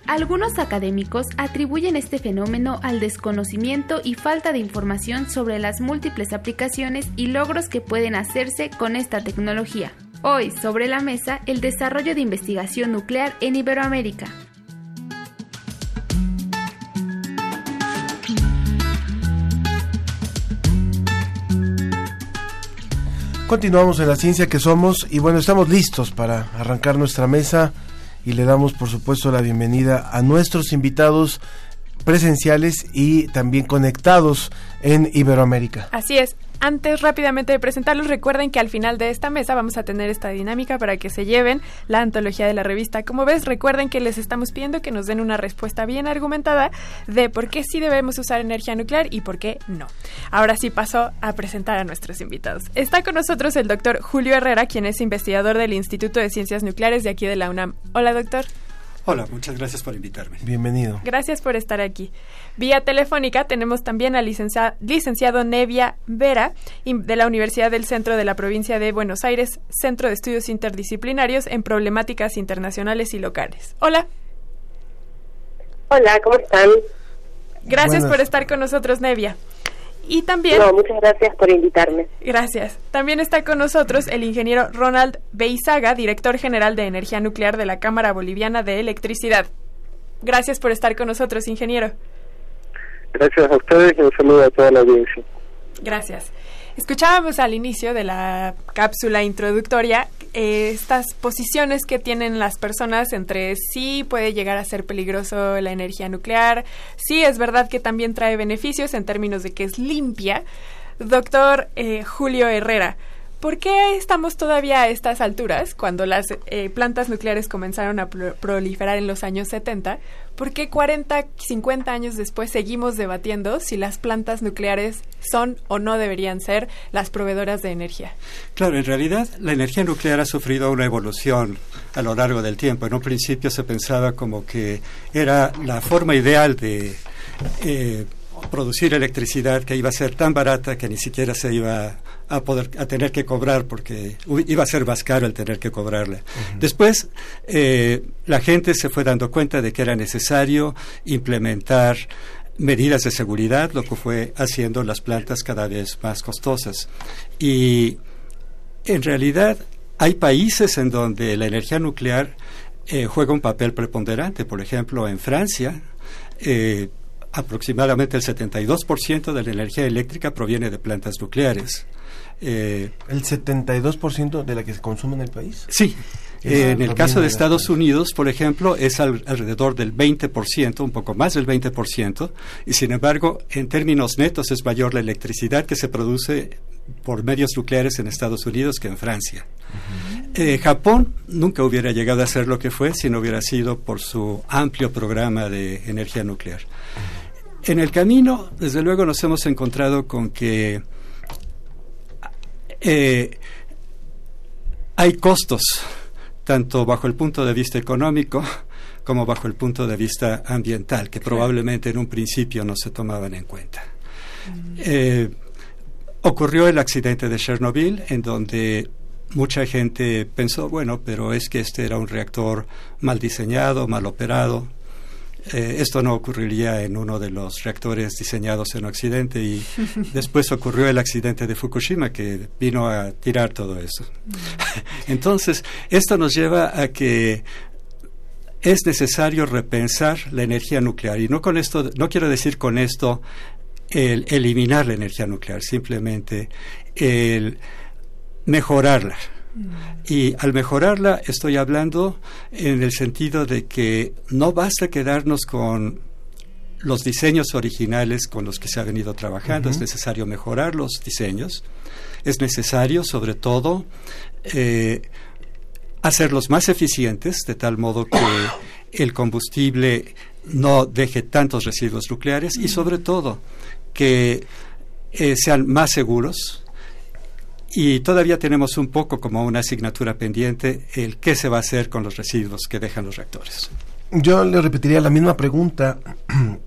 Algunos académicos atribuyen este fenómeno al desconocimiento y falta de información sobre las múltiples aplicaciones y logros que pueden hacerse con esta tecnología. Hoy sobre la mesa el desarrollo de investigación nuclear en Iberoamérica. Continuamos en la ciencia que somos y bueno, estamos listos para arrancar nuestra mesa y le damos por supuesto la bienvenida a nuestros invitados presenciales y también conectados en Iberoamérica. Así es. Antes rápidamente de presentarlos, recuerden que al final de esta mesa vamos a tener esta dinámica para que se lleven la antología de la revista. Como ves, recuerden que les estamos pidiendo que nos den una respuesta bien argumentada de por qué sí debemos usar energía nuclear y por qué no. Ahora sí paso a presentar a nuestros invitados. Está con nosotros el doctor Julio Herrera, quien es investigador del Instituto de Ciencias Nucleares de aquí de la UNAM. Hola, doctor. Hola, muchas gracias por invitarme. Bienvenido. Gracias por estar aquí. Vía telefónica tenemos también al licenciado Nevia Vera de la Universidad del Centro de la Provincia de Buenos Aires, Centro de Estudios Interdisciplinarios en Problemáticas Internacionales y Locales. Hola. Hola, ¿cómo están? Gracias por estar con nosotros, Nevia. Y también... No, muchas gracias por invitarme. Gracias. También está con nosotros el ingeniero Ronald Beizaga, director general de Energía Nuclear de la Cámara Boliviana de Electricidad. Gracias por estar con nosotros, ingeniero. Gracias a ustedes y un saludo a toda la audiencia. Gracias. Escuchábamos al inicio de la cápsula introductoria eh, estas posiciones que tienen las personas entre sí puede llegar a ser peligroso la energía nuclear, sí es verdad que también trae beneficios en términos de que es limpia. Doctor eh, Julio Herrera, ¿Por qué estamos todavía a estas alturas, cuando las eh, plantas nucleares comenzaron a proliferar en los años 70? ¿Por qué 40, 50 años después seguimos debatiendo si las plantas nucleares son o no deberían ser las proveedoras de energía? Claro, en realidad la energía nuclear ha sufrido una evolución a lo largo del tiempo. En un principio se pensaba como que era la forma ideal de... Eh, producir electricidad que iba a ser tan barata que ni siquiera se iba a poder a tener que cobrar porque iba a ser más caro el tener que cobrarle. Después eh, la gente se fue dando cuenta de que era necesario implementar medidas de seguridad, lo que fue haciendo las plantas cada vez más costosas. Y en realidad hay países en donde la energía nuclear eh, juega un papel preponderante. Por ejemplo, en Francia, eh, aproximadamente el 72% de la energía eléctrica proviene de plantas nucleares. Eh, ¿El 72% de la que se consume en el país? Sí. en el caso de Estados Unidos, por ejemplo, es alrededor del 20%, un poco más del 20%, y sin embargo, en términos netos es mayor la electricidad que se produce por medios nucleares en Estados Unidos que en Francia. Eh, Japón nunca hubiera llegado a ser lo que fue si no hubiera sido por su amplio programa de energía nuclear. En el camino, desde luego, nos hemos encontrado con que eh, hay costos, tanto bajo el punto de vista económico como bajo el punto de vista ambiental, que probablemente en un principio no se tomaban en cuenta. Mm. Eh, ocurrió el accidente de Chernobyl, en donde mucha gente pensó, bueno, pero es que este era un reactor mal diseñado, mal operado, eh, esto no ocurriría en uno de los reactores diseñados en Occidente y después ocurrió el accidente de Fukushima que vino a tirar todo eso. Entonces, esto nos lleva a que es necesario repensar la energía nuclear y no con esto no quiero decir con esto el eliminar la energía nuclear, simplemente el mejorarla. Y al mejorarla estoy hablando en el sentido de que no basta quedarnos con los diseños originales con los que se ha venido trabajando, es necesario mejorar los diseños, es necesario sobre todo eh, hacerlos más eficientes de tal modo que el combustible no deje tantos residuos nucleares y sobre todo que eh, sean más seguros, y todavía tenemos un poco como una asignatura pendiente el qué se va a hacer con los residuos que dejan los reactores. Yo le repetiría la misma pregunta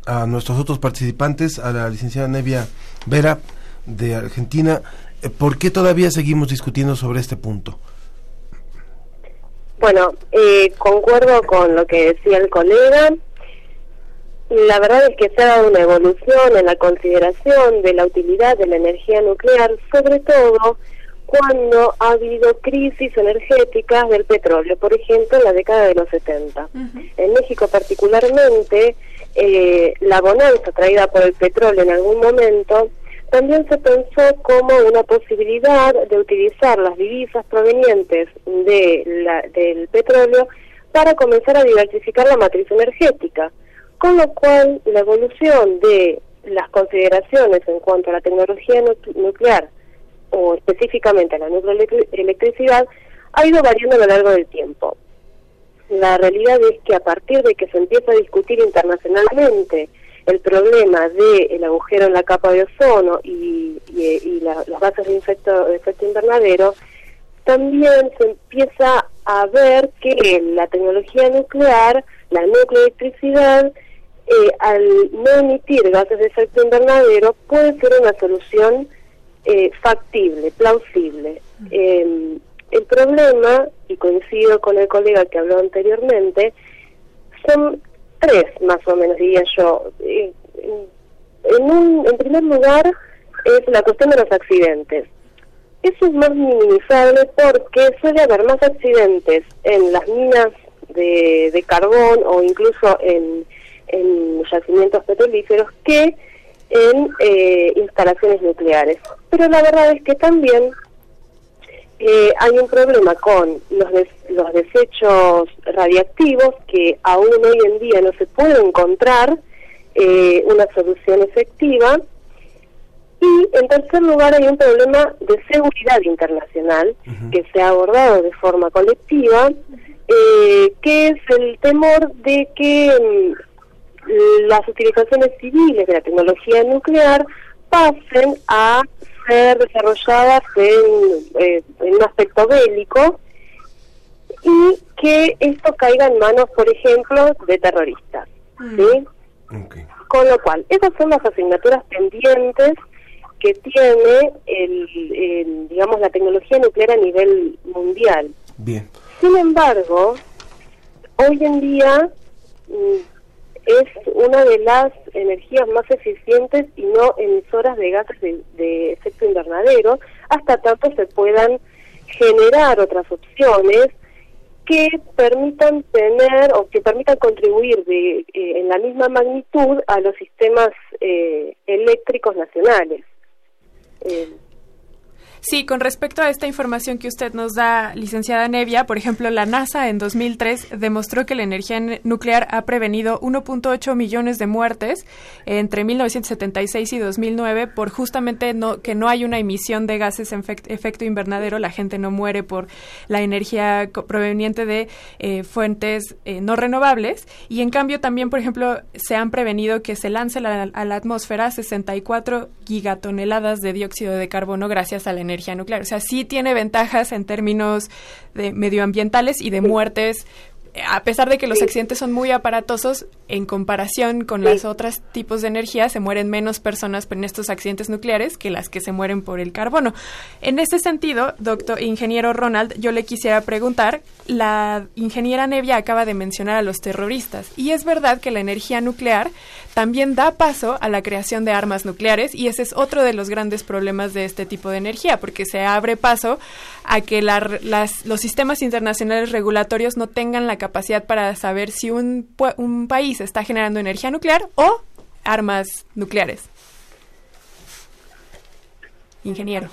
a nuestros otros participantes, a la licenciada Nevia Vera de Argentina. ¿Por qué todavía seguimos discutiendo sobre este punto? Bueno, eh, concuerdo con lo que decía el colega. La verdad es que se ha dado una evolución en la consideración de la utilidad de la energía nuclear, sobre todo cuando ha habido crisis energéticas del petróleo, por ejemplo, en la década de los 70. En México particularmente, eh, la bonanza traída por el petróleo en algún momento también se pensó como una posibilidad de utilizar las divisas provenientes de la, del petróleo para comenzar a diversificar la matriz energética, con lo cual la evolución de las consideraciones en cuanto a la tecnología nuclear o específicamente a la nucleoelectricidad, ha ido variando a lo largo del tiempo. La realidad es que a partir de que se empieza a discutir internacionalmente el problema del el agujero en la capa de ozono y, las bases de, de efecto invernadero, también se empieza a ver que la tecnología nuclear, la nucleoelectricidad, eh, al no emitir gases de efecto invernadero, puede ser una solución eh, factible, plausible. Em, el problema, y coincido con el colega que habló anteriormente, son tres más o menos, diría yo. Eh, en, un, en primer lugar, es la cuestión de los accidentes. Eso es más minimizable porque suele haber más accidentes en las minas de, de carbón o incluso en, en yacimientos petrolíferos que en eh, instalaciones nucleares. Pero la verdad es que también eh, hay un problema con los, los desechos radiactivos que aún hoy en día no se puede encontrar eh, una solución efectiva. Y en tercer lugar hay un problema de seguridad internacional que se ha abordado de forma colectiva, que es el temor de que mm, las utilizaciones civiles de la tecnología nuclear pasen a ser desarrolladas en, eh, un aspecto bélico y que esto caiga en manos, por ejemplo, de terroristas. Mm. ¿sí? Con lo cual, esas son las asignaturas pendientes que tiene el, digamos la tecnología nuclear a nivel mundial. Bien. Sin embargo, hoy en día mm, es una de las energías más eficientes y no emisoras de gases de, efecto invernadero, hasta tanto se puedan generar otras opciones que permitan tener o que permitan contribuir de, eh, en la misma magnitud a los sistemas eh, eléctricos nacionales. Eh, Sí, con respecto a esta información que usted nos da, licenciada Nevia, por ejemplo, la NASA en 2003 demostró que la energía nuclear ha prevenido 1.8 millones de muertes entre 1976 y 2009 por justamente no, que no hay una emisión de gases en efecto invernadero, la gente no muere por la energía proveniente de eh, fuentes eh, no renovables. Y en cambio también, por ejemplo, se han prevenido que se lance a la atmósfera 64 gigatoneladas de dióxido de carbono gracias a la energía energía nuclear. O sea, sí tiene ventajas en términos de medioambientales y de muertes a pesar de que los accidentes son muy aparatosos, en comparación con los otros tipos de energía, se mueren menos personas en estos accidentes nucleares que las que se mueren por el carbono. En ese sentido, doctor ingeniero Ronald, yo le quisiera preguntar, la ingeniera Nevia acaba de mencionar a los terroristas, y es verdad que la energía nuclear también da paso a la creación de armas nucleares, y ese es otro de los grandes problemas de este tipo de energía, porque se abre paso a que los sistemas internacionales regulatorios no tengan la capacidad para saber si un, un país está generando energía nuclear o armas nucleares. Ingeniero.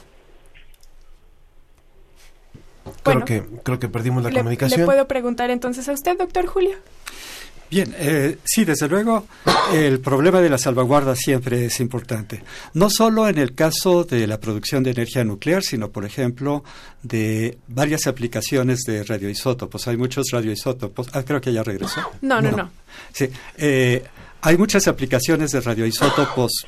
Creo, que, creo que perdimos la comunicación. ¿Le puedo preguntar entonces a usted, doctor Julio? Bien, eh, sí, desde luego, el problema de la salvaguarda siempre es importante. No solo en el caso de la producción de energía nuclear, sino, por ejemplo, de varias aplicaciones de radioisótopos. Hay muchos radioisótopos. Ah, creo que ya regresó. No, no, no. Sí, eh, hay muchas aplicaciones de radioisótopos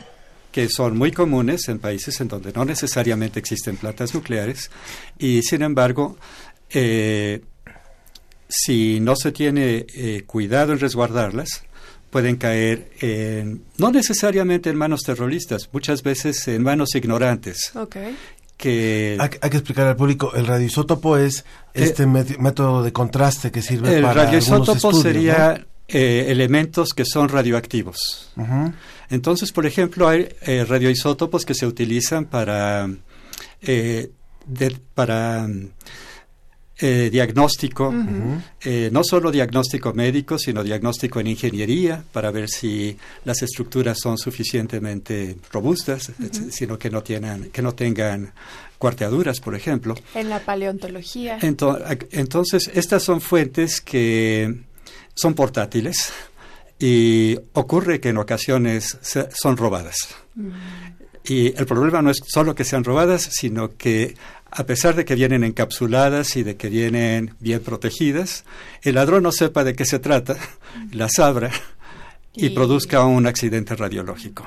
que son muy comunes en países en donde no necesariamente existen plantas nucleares y, sin embargo, eh, si no se tiene eh, cuidado en resguardarlas, pueden caer en, no necesariamente en manos terroristas, muchas veces en manos ignorantes. Que hay, que explicar al público, el radioisótopo es eh, este método de contraste que sirve para El radioisótopo sería eh, elementos que son radioactivos. Entonces, por ejemplo, hay radioisótopos que se utilizan para, para eh, diagnóstico, eh, no solo diagnóstico médico, sino diagnóstico en ingeniería, para ver si las estructuras son suficientemente robustas, sino que no, tienen, que no tengan cuarteaduras, por ejemplo. En la paleontología. Entonces, estas son fuentes que son portátiles y ocurre que en ocasiones son robadas. Y el problema no es solo que sean robadas, sino que a pesar de que vienen encapsuladas y de que vienen bien protegidas, el ladrón no sepa de qué se trata, las abra y, produzca un accidente radiológico.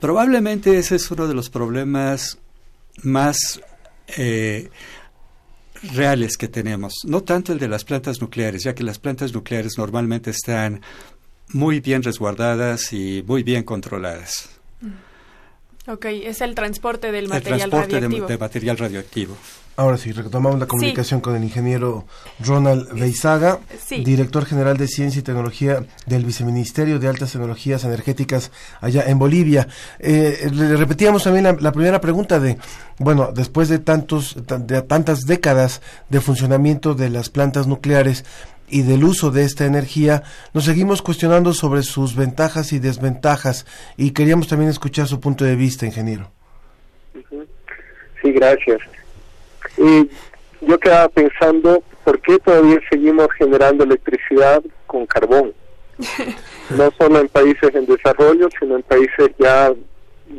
probablemente ese es uno de los problemas más eh, reales que tenemos. No tanto el de las plantas nucleares, ya que las plantas nucleares normalmente están muy bien resguardadas y muy bien controladas. Ok, es el transporte del material radioactivo. De, de, material radioactivo. Ahora sí, retomamos la comunicación con el ingeniero Ronald Beizaga, director general de Ciencia y Tecnología del Viceministerio de Altas Tecnologías Energéticas allá en Bolivia. Eh, le repetíamos también la, la, primera pregunta de, bueno, después de tantos, de tantas décadas de funcionamiento de las plantas nucleares, y del uso de esta energía, nos seguimos cuestionando sobre sus ventajas y desventajas y queríamos también escuchar su punto de vista, ingeniero. Sí, gracias. Y yo quedaba pensando, ¿por qué todavía seguimos generando electricidad con carbón? no solo en países en desarrollo, sino en países ya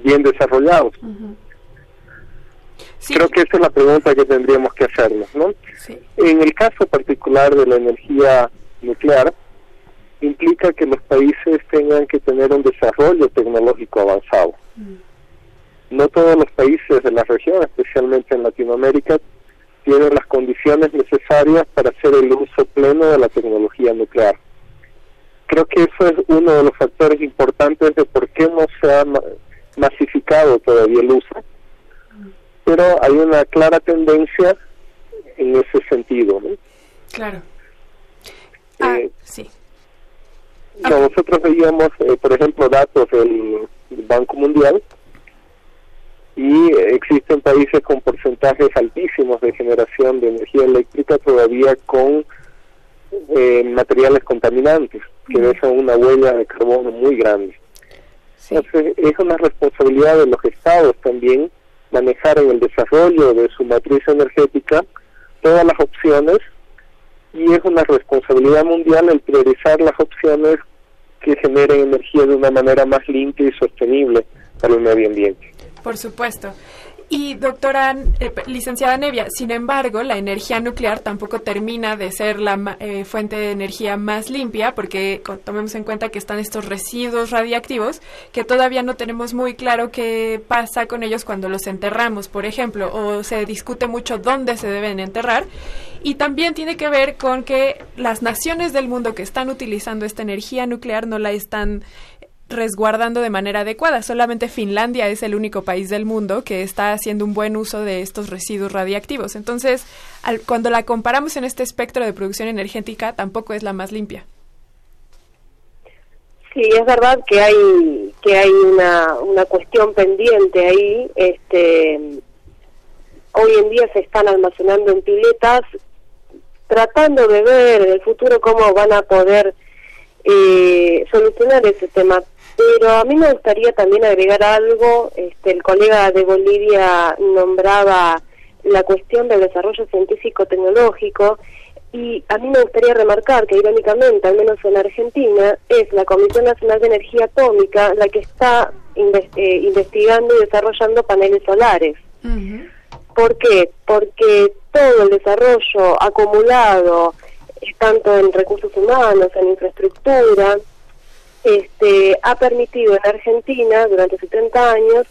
bien desarrollados. Creo que esa es la pregunta que tendríamos que hacernos, ¿no? En el caso particular de la energía nuclear, implica que los países tengan que tener un desarrollo tecnológico avanzado. Mm. No todos los países de la región, especialmente en Latinoamérica, tienen las condiciones necesarias para hacer el uso pleno de la tecnología nuclear. Creo que eso es uno de los factores importantes de por qué no se ha masificado todavía el uso pero hay una clara tendencia en ese sentido. ¿no? Claro. Eh, ah, sí. Nosotros veíamos, eh, por ejemplo, datos del Banco Mundial y existen países con porcentajes altísimos de generación de energía eléctrica todavía con eh, materiales contaminantes que dejan una huella de carbono muy grande. Entonces es una responsabilidad de los estados también manejar en el desarrollo de su matriz energética todas las opciones y es una responsabilidad mundial el priorizar las opciones que generen energía de una manera más limpia y sostenible para el medio ambiente. Por supuesto. Y doctora, eh, licenciada Nevia, sin embargo, la energía nuclear tampoco termina de ser la eh, fuente de energía más limpia, porque tomemos en cuenta que están estos residuos radiactivos que todavía no tenemos muy claro qué pasa con ellos cuando los enterramos, por ejemplo, o se discute mucho dónde se deben enterrar. Y también tiene que ver con que las naciones del mundo que están utilizando esta energía nuclear no la están resguardando de manera adecuada. Solamente Finlandia es el único país del mundo que está haciendo un buen uso de estos residuos radiactivos. Entonces, cuando la comparamos en este espectro de producción energética, tampoco es la más limpia. Sí, es verdad que hay que hay una, una cuestión pendiente ahí. Este, hoy en día se están almacenando en piletas, tratando de ver en el futuro cómo van a poder eh, solucionar ese tema. Pero a mí me gustaría también agregar algo. Este, el colega de Bolivia nombraba la cuestión del desarrollo científico-tecnológico y a mí me gustaría remarcar que irónicamente, al menos en Argentina, es la Comisión Nacional de Energía Atómica la que está eh, investigando y desarrollando paneles solares. ¿Por qué? Porque todo el desarrollo acumulado, tanto en recursos humanos, en infraestructura, este, ha permitido en Argentina durante 70 años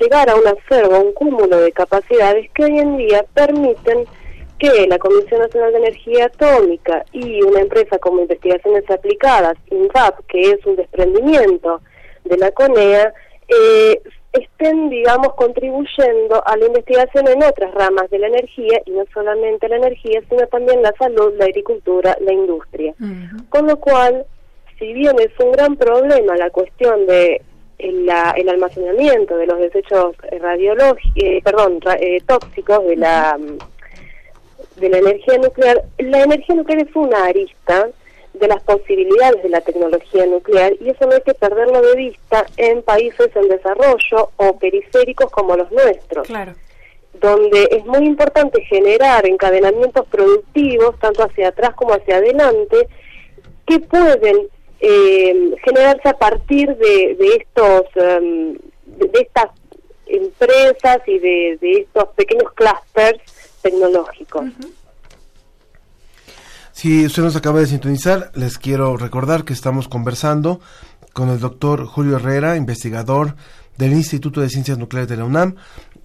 llegar a un acervo, un cúmulo de capacidades que hoy en día permiten que la Comisión Nacional de Energía Atómica y una empresa como Investigaciones Aplicadas, INVAP, que es un desprendimiento de la CONEA, eh, estén, digamos, contribuyendo a la investigación en otras ramas de la energía, y no solamente la energía, sino también la salud, la agricultura, la industria. Con lo cual, si bien es un gran problema la cuestión de el, almacenamiento de los desechos radiológicos, eh, perdón, eh, tóxicos de la, de la energía nuclear, la energía nuclear es una arista de las posibilidades de la tecnología nuclear y eso no hay que perderlo de vista en países en desarrollo o periféricos como los nuestros. Donde es muy importante generar encadenamientos productivos, tanto hacia atrás como hacia adelante, que pueden eh, generarse a partir de, de estos em, de, estas empresas y de, estos pequeños clústeres tecnológicos. Si usted nos acaba de sintonizar, les quiero recordar que estamos conversando con el doctor Julio Herrera, investigador del Instituto de Ciencias Nucleares de la UNAM,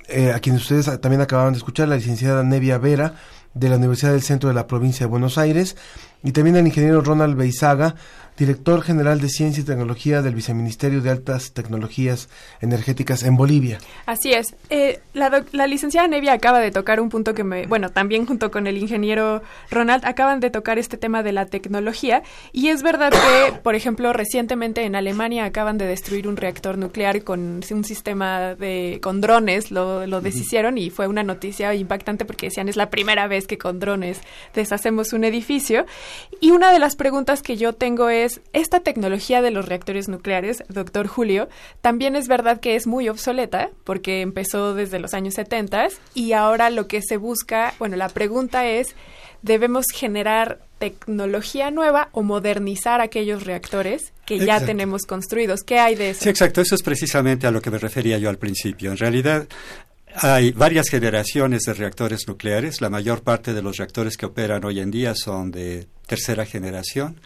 eh, a quienes ustedes también acababan de escuchar, la licenciada Nevia Vera, de la Universidad del Centro de la Provincia de Buenos Aires, y también al ingeniero Ronald Beizaga, director general de Ciencia y Tecnología del Viceministerio de Altas Tecnologías Energéticas en Bolivia. Así es. Eh, la, la, licenciada Nevia acaba de tocar un punto que me, bueno, también junto con el ingeniero Ronald, acaban de tocar este tema de la tecnología. Y es verdad que, por ejemplo, recientemente en Alemania acaban de destruir un reactor nuclear con un sistema de, con drones, lo, lo deshicieron y fue una noticia impactante porque decían es la primera vez que con drones deshacemos un edificio. Y una de las preguntas que yo tengo es, esta tecnología de los reactores nucleares, doctor Julio, también es verdad que es muy obsoleta porque empezó desde los años 70 y ahora lo que se busca, bueno, la pregunta es, ¿debemos generar tecnología nueva o modernizar aquellos reactores que ya tenemos construidos? ¿Qué hay de eso? Sí, exacto. Eso es precisamente a lo que me refería yo al principio. En realidad, hay varias generaciones de reactores nucleares. La mayor parte de los reactores que operan hoy en día son de tercera generación.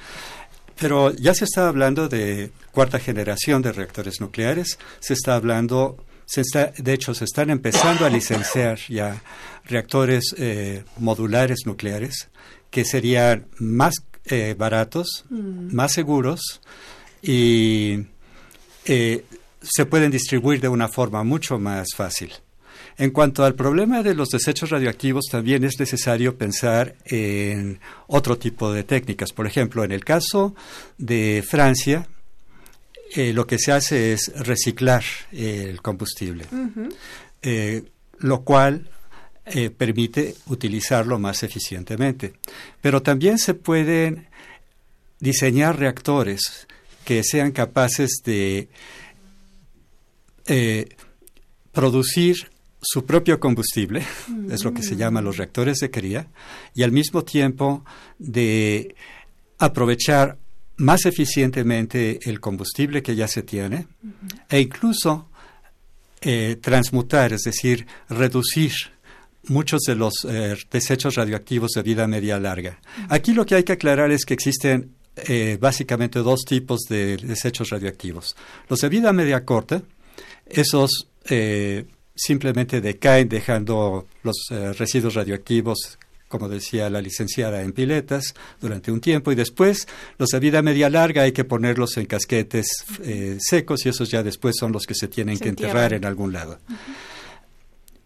Pero ya se está hablando de cuarta generación de reactores nucleares, se está hablando, se está, de hecho, se están empezando a licenciar ya reactores eh, modulares nucleares que serían más eh, baratos, mm. más seguros y eh, se pueden distribuir de una forma mucho más fácil. En cuanto al problema de los desechos radioactivos, también es necesario pensar en otro tipo de técnicas. Por ejemplo, en el caso de Francia, eh, lo que se hace es reciclar el combustible, eh, lo cual eh, permite utilizarlo más eficientemente. Pero también se pueden diseñar reactores que sean capaces de producir su propio combustible, es lo que se llama los reactores de cría, y al mismo tiempo de aprovechar más eficientemente el combustible que ya se tiene e incluso eh, transmutar, es decir, reducir muchos de los eh, desechos radioactivos de vida media larga. Aquí lo que hay que aclarar es que existen eh, básicamente dos tipos de desechos radioactivos. Los de vida media corta, esos simplemente decaen dejando los residuos radioactivos como decía la licenciada, en piletas durante un tiempo y después los de vida media larga hay que ponerlos en casquetes eh, secos y esos ya después son los que se tienen que enterrar en algún lado.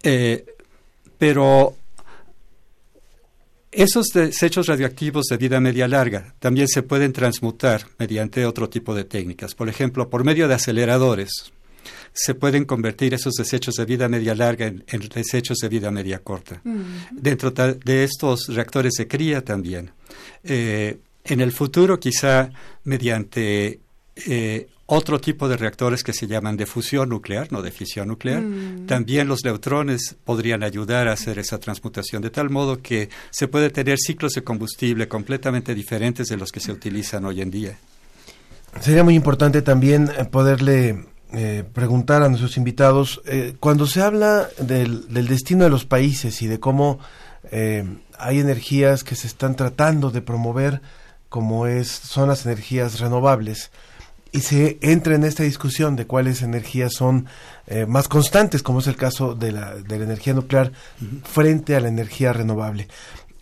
Eh, pero esos desechos radioactivos de vida media larga también se pueden transmutar mediante otro tipo de técnicas, por ejemplo, por medio de aceleradores se pueden convertir esos desechos de vida media larga en, desechos de vida media corta. Mm. Dentro de estos reactores de cría también. Eh, en el futuro, quizá mediante eh, otro tipo de reactores que se llaman de fusión nuclear, no de fisión nuclear, mm. también los neutrones podrían ayudar a hacer esa transmutación, de tal modo que se puede tener ciclos de combustible completamente diferentes de los que se utilizan hoy en día. Sería muy importante también eh, poderle eh, preguntar a nuestros invitados, eh, cuando se habla del, destino de los países y de cómo eh, hay energías que se están tratando de promover, como es, son las energías renovables, y se entra en esta discusión de cuáles energías son más constantes, como es el caso de la, de la energía nuclear, frente a la energía renovable.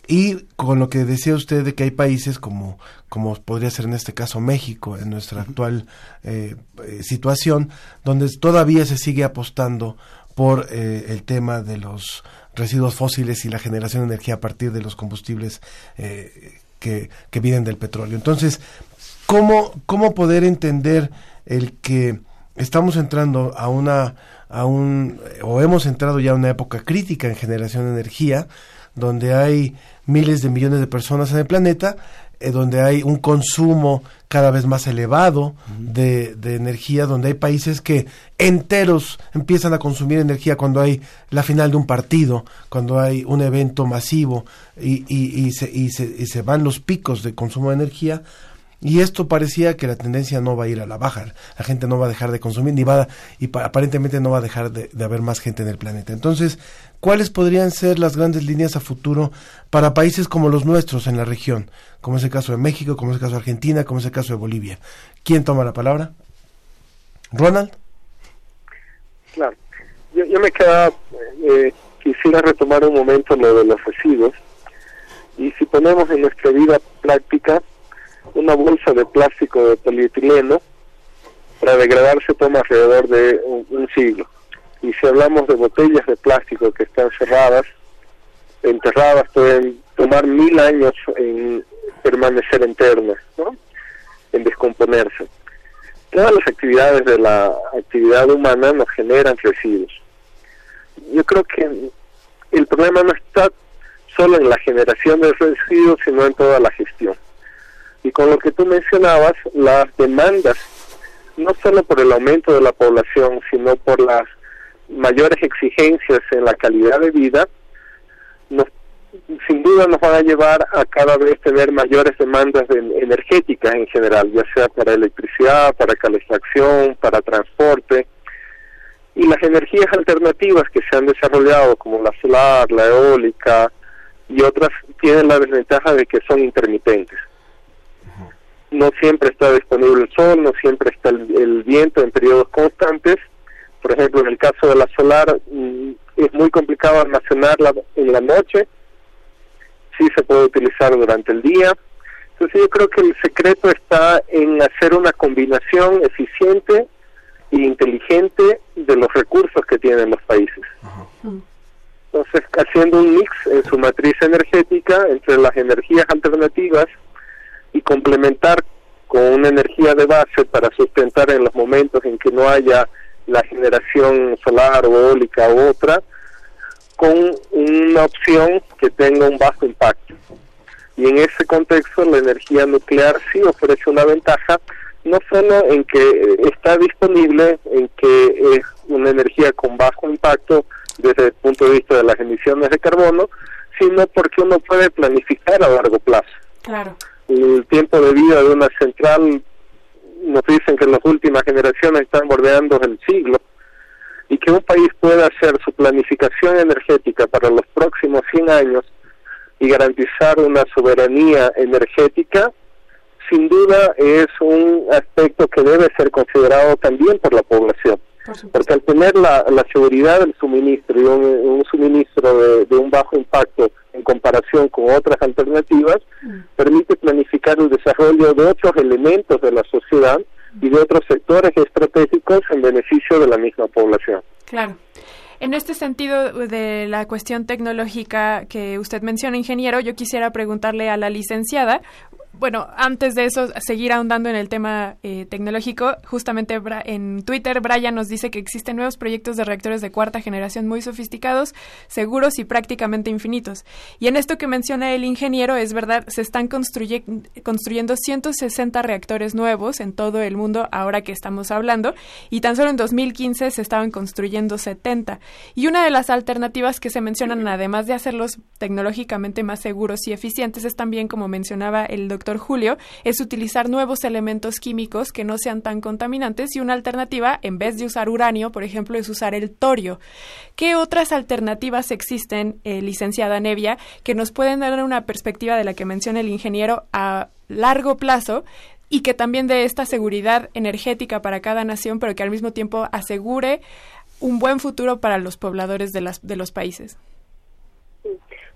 Y con lo que decía usted de que hay países como, como podría ser en este caso México, en nuestra actual eh, eh, situación, donde todavía se sigue apostando por eh, el tema de los residuos fósiles y la generación de energía a partir de los combustibles que, que vienen del petróleo. Entonces, ¿cómo, ¿cómo poder entender el que estamos entrando a una, a un, o hemos entrado ya a una época crítica en generación de energía, donde hay miles de millones de personas en el planeta, eh, donde hay un consumo cada vez más elevado de, de, energía, donde hay países que enteros empiezan a consumir energía cuando hay la final de un partido, cuando hay un evento masivo y, y, y, se, y, se, y se van los picos de consumo de energía, y esto parecía que la tendencia no va a ir a la baja. La gente no va a dejar de consumir, ni va y aparentemente no va a dejar de, haber más gente en el planeta. Entonces, ¿cuáles podrían ser las grandes líneas a futuro para países como los nuestros en la región? Como es el caso de México, como es el caso de Argentina, como es el caso de Bolivia. ¿Quién toma la palabra? ¿Ronald? Claro. Yo, me queda, eh, quisiera retomar un momento lo de los residuos. Y si ponemos en nuestra vida práctica, una bolsa de plástico de polietileno para degradarse toma alrededor de un, siglo. Y si hablamos de botellas de plástico que están cerradas, enterradas, pueden tomar mil años en permanecer enternas, ¿no? en descomponerse. Todas las actividades de la actividad humana nos generan residuos. Yo creo que el problema no está solo en la generación de residuos, sino en toda la gestión. Y con lo que tú mencionabas, las demandas, no solo por el aumento de la población, sino por las mayores exigencias en la calidad de vida, sin duda nos van a llevar a cada vez tener mayores demandas energéticas en general, ya sea para electricidad, para calefacción, para transporte. Y las energías alternativas que se han desarrollado, como la solar, la eólica y otras, tienen la desventaja de que son intermitentes no siempre está disponible el sol, no siempre está el, viento en periodos constantes. Por ejemplo, en el caso de la solar mm, es muy complicado almacenarla en la noche, sí se puede utilizar durante el día. Entonces yo creo que el secreto está en hacer una combinación eficiente e inteligente de los recursos que tienen los países. Entonces, haciendo un mix en su matriz energética entre las energías alternativas y complementar con una energía de base para sustentar en los momentos en que no haya la generación solar o eólica u otra, con una opción que tenga un bajo impacto. Y en ese contexto la energía nuclear sí ofrece una ventaja, no solo en que está disponible, en que es una energía con bajo impacto desde el punto de vista de las emisiones de carbono, sino porque uno puede planificar a largo plazo. Claro el tiempo de vida de una central nos dicen que las últimas generaciones están bordeando el siglo y que un país pueda hacer su planificación energética para los próximos 100 años y garantizar una soberanía energética, sin duda es un aspecto que debe ser considerado también por la población. Porque al tener la, seguridad del suministro y un, suministro de, un bajo impacto en comparación con otras alternativas, mm. permite planificar el desarrollo de otros elementos de la sociedad y de otros sectores estratégicos en beneficio de la misma población. Claro. En este sentido de la cuestión tecnológica que usted menciona, ingeniero, yo quisiera preguntarle a la licenciada bueno, antes de eso, seguir ahondando en el tema eh, tecnológico, justamente en Twitter Brian nos dice que existen nuevos proyectos de reactores de cuarta generación muy sofisticados, seguros y prácticamente infinitos. Y en esto que menciona el ingeniero, es verdad, se están construyendo 160 reactores nuevos en todo el mundo ahora que estamos hablando, y tan solo en 2015 se estaban construyendo 70. Y una de las alternativas que se mencionan, además de hacerlos tecnológicamente más seguros y eficientes, es también, como mencionaba el doctor Julio, es utilizar nuevos elementos químicos que no sean tan contaminantes y una alternativa, en vez de usar uranio, por ejemplo, es usar el torio. ¿Qué otras alternativas existen, eh, licenciada Nevia, que nos pueden dar una perspectiva de la que menciona el ingeniero a largo plazo y que también dé esta seguridad energética para cada nación, pero que al mismo tiempo asegure un buen futuro para los pobladores de, las, de los países?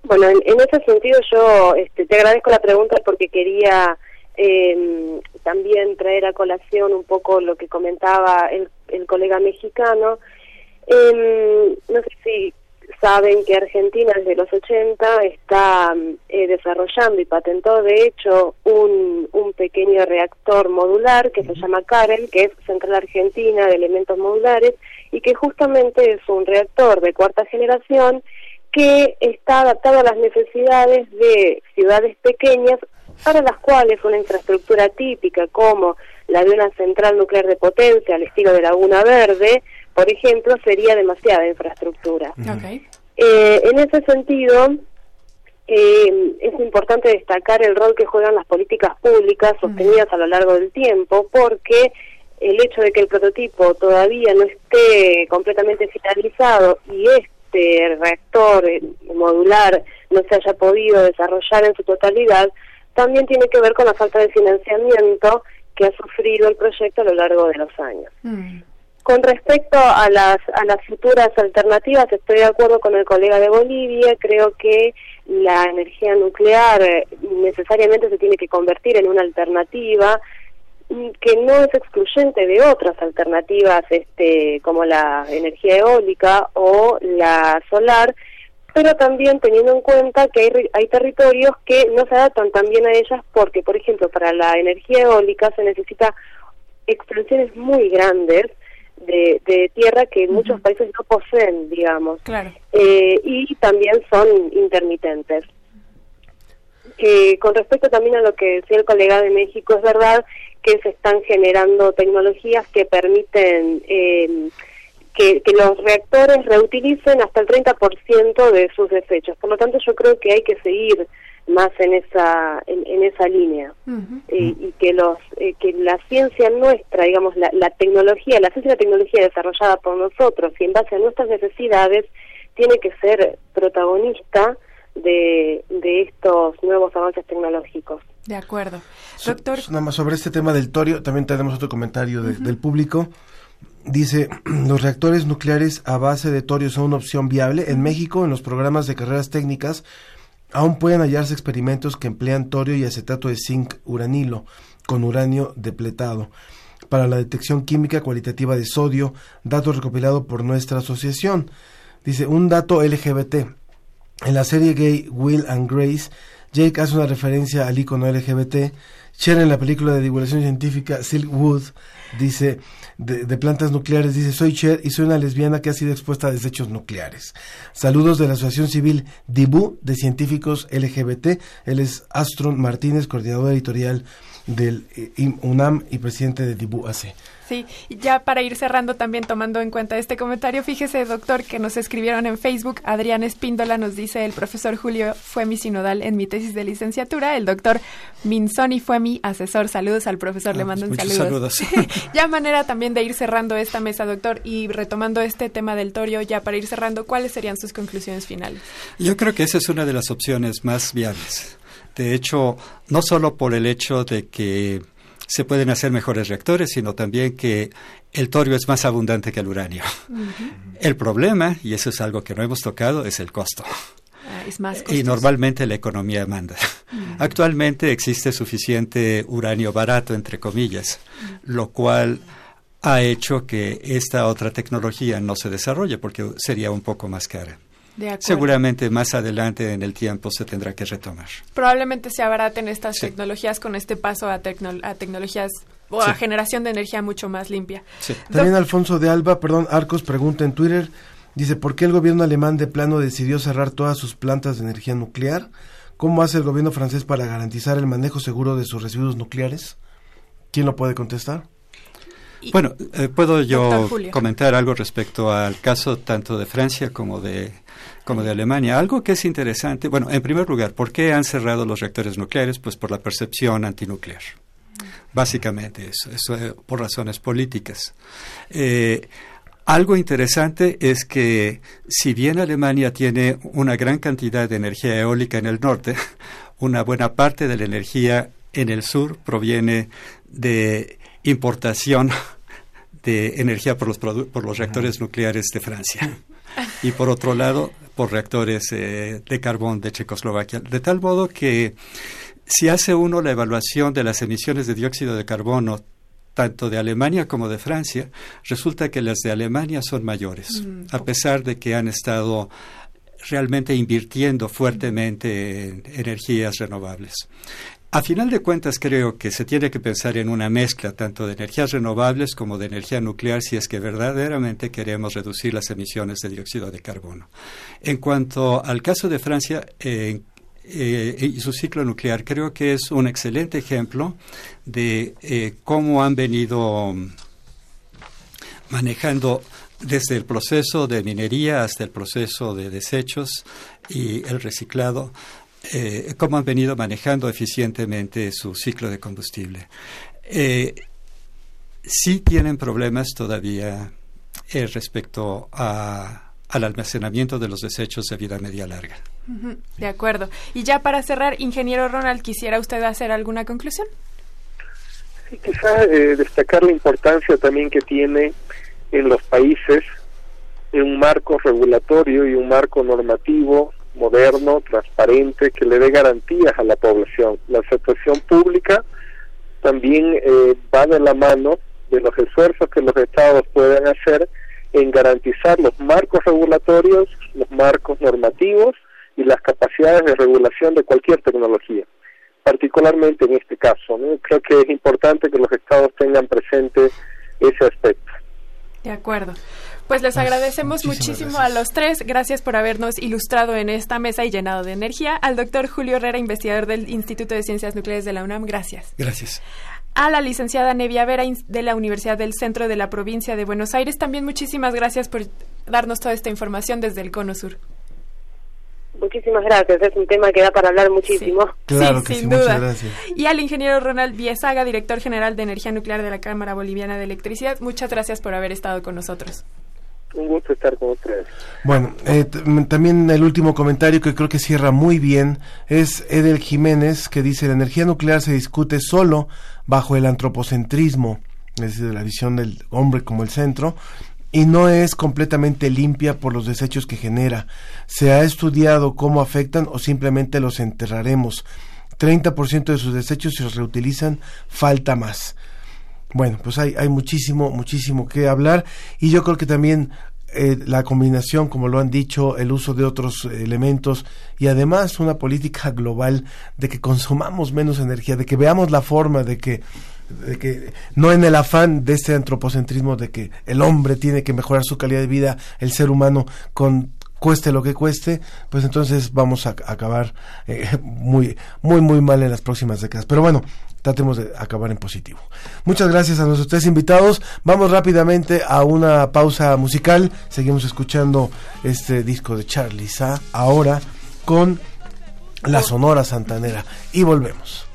Bueno, en, ese sentido yo este, te agradezco la pregunta porque quería em, también traer a colación un poco lo que comentaba el, el colega mexicano. Em, no sé si saben que Argentina desde los 80 está eh, desarrollando y patentó de hecho un, un pequeño reactor modular que se llama CAREL, que es Central Argentina de Elementos Modulares, y que justamente es un reactor de cuarta generación que está adaptado a las necesidades de ciudades pequeñas para las cuales una infraestructura típica como la de una central nuclear de potencia al estilo de Laguna Verde, por ejemplo, sería demasiada infraestructura. Eh, en ese sentido, eh, es importante destacar el rol que juegan las políticas públicas sostenidas a lo largo del tiempo, porque el hecho de que el prototipo todavía no esté completamente finalizado y es este reactor modular no se haya podido desarrollar en su totalidad, también tiene que ver con la falta de financiamiento que ha sufrido el proyecto a lo largo de los años. Mm. Con respecto a las, a las futuras alternativas, estoy de acuerdo con el colega de Bolivia, creo que la energía nuclear necesariamente se tiene que convertir en una alternativa, que no es excluyente de otras alternativas este, como la energía eólica o la solar, pero también teniendo en cuenta que hay, hay territorios que no se adaptan tan bien a ellas porque, por ejemplo, para la energía eólica se necesita extensiones muy grandes de, de tierra que muchos países no poseen, digamos, eh, y también son intermitentes. Eh, con respecto también a lo que decía el colega de México, es verdad que se están generando tecnologías que permiten eh, que, los reactores reutilicen hasta el 30% de sus desechos. Por lo tanto, yo creo que hay que seguir más en esa en, esa línea eh, y que los eh, que la ciencia nuestra digamos la, la tecnología la ciencia y la tecnología desarrollada por nosotros y en base a nuestras necesidades tiene que ser protagonista de, de estos nuevos avances tecnológicos. De acuerdo. Doctor. nada más sobre este tema del torio, también tenemos otro comentario del público. Dice, los reactores nucleares a base de torio son una opción viable. En México, en los programas de carreras técnicas, aún pueden hallarse experimentos que emplean torio y acetato de zinc uranilo con uranio depletado para la detección química cualitativa de sodio, datos recopilados por nuestra asociación. Dice, un dato LGBT. En la serie gay Will and Grace, Jake hace una referencia al icono LGBT. Cher en la película de divulgación científica Silk Wood dice de, plantas nucleares dice soy Cher y soy una lesbiana que ha sido expuesta a desechos nucleares. Saludos de la Asociación Civil DIBU de Científicos LGBT. Él es Astron Martínez, coordinador editorial del eh, UNAM y presidente de DIBU AC. Sí, ya para ir cerrando también tomando en cuenta este comentario, fíjese doctor que nos escribieron en Facebook, Adrián Espíndola nos dice el profesor Julio fue mi sinodal en mi tesis de licenciatura, el doctor Minzoni fue mi asesor. Saludos al profesor, le ah, mando un saludo. Saludos. ya manera también de ir cerrando esta mesa, doctor, y retomando este tema del torio, ya para ir cerrando, ¿cuáles serían sus conclusiones finales? Yo creo que esa es una de las opciones más viables. De hecho, no solo por el hecho de que se pueden hacer mejores reactores, sino también que el torio es más abundante que el uranio. El problema, y eso es algo que no hemos tocado, es el costo. Ah, es más y normalmente la economía manda. Actualmente existe suficiente uranio barato, entre comillas, lo cual ha hecho que esta otra tecnología no se desarrolle porque sería un poco más cara. Seguramente más adelante en el tiempo se tendrá que retomar. Probablemente se abaraten estas tecnologías con este paso a, a tecnologías o a generación de energía mucho más limpia. También Alfonso de Alba, perdón, Arcos pregunta en Twitter, dice, ¿por qué el gobierno alemán de plano decidió cerrar todas sus plantas de energía nuclear? ¿Cómo hace el gobierno francés para garantizar el manejo seguro de sus residuos nucleares? ¿Quién lo puede contestar? Bueno, eh, puedo yo comentar algo respecto al caso tanto de Francia como de como de Alemania. Algo que es interesante, bueno, en primer lugar, ¿por qué han cerrado los reactores nucleares? Pues por la percepción antinuclear. Básicamente eso, eso eh, por razones políticas. Eh, algo interesante es que si bien Alemania tiene una gran cantidad de energía eólica en el norte, una buena parte de la energía en el sur proviene de importación de energía por los, por los reactores nucleares de Francia. Y por otro lado, por reactores eh, de carbón de Checoslovaquia. De tal modo que si hace uno la evaluación de las emisiones de dióxido de carbono tanto de Alemania como de Francia, resulta que las de Alemania son mayores, mm, a pesar de que han estado realmente invirtiendo fuertemente en energías renovables. A final de cuentas, creo que se tiene que pensar en una mezcla tanto de energías renovables como de energía nuclear si es que verdaderamente queremos reducir las emisiones de dióxido de carbono. En cuanto al caso de Francia, eh, eh, y su ciclo nuclear. Creo que es un excelente ejemplo de eh, cómo han venido manejando desde el proceso de minería hasta el proceso de desechos y el reciclado, eh, cómo han venido manejando eficientemente su ciclo de combustible. sí tienen problemas todavía respecto al almacenamiento de los desechos de vida media larga. De acuerdo. Y ya para cerrar, ingeniero Ronald, ¿quisiera usted hacer alguna conclusión? Sí, quizá eh, destacar la importancia también que tiene en los países un marco regulatorio y un marco normativo moderno, transparente, que le dé garantías a la población. La aceptación pública también eh, va de la mano de los esfuerzos que los estados pueden hacer en garantizar los marcos regulatorios, los marcos normativos y las capacidades de regulación de cualquier tecnología, particularmente en este caso. Creo que es importante que los estados tengan presente ese aspecto. De acuerdo. Pues les agradecemos muchísimo a los tres. Gracias por habernos ilustrado en esta mesa y llenado de energía. Al doctor Julio Herrera, investigador del Instituto de Ciencias Nucleares de la UNAM. Gracias. Gracias. A la licenciada Nevia Vera de la Universidad del Centro de la Provincia de Buenos Aires. También muchísimas gracias por darnos toda esta información desde el Cono Sur. Muchísimas gracias, es un tema que da para hablar muchísimo. Claro que sin duda. Y al ingeniero Ronald Viesaga, director general de Energía Nuclear de la Cámara Boliviana de Electricidad, muchas gracias por haber estado con nosotros. Un gusto estar con ustedes. Bueno, eh, también el último comentario que creo que cierra muy bien es Edel Jiménez, que dice, la energía nuclear se discute solo bajo el antropocentrismo, es decir, la visión del hombre como el centro, y no es completamente limpia por los desechos que genera. Se ha estudiado cómo afectan o simplemente los enterraremos. 30% de sus desechos se reutilizan, falta más. Bueno, pues hay, hay muchísimo, muchísimo que hablar y yo creo que también eh, la combinación, como lo han dicho, el uso de otros elementos y además una política global de que consumamos menos energía, de que veamos la forma de que de que no en el afán de este antropocentrismo de que el hombre tiene que mejorar su calidad de vida, el ser humano con cueste lo que cueste, pues entonces vamos a, acabar eh, muy muy muy mal en las próximas décadas. Pero bueno, tratemos de acabar en positivo. Muchas gracias a nuestros tres invitados. Vamos rápidamente a una pausa musical. Seguimos escuchando este disco de Charlie Sa ahora con la Sonora Santanera y volvemos.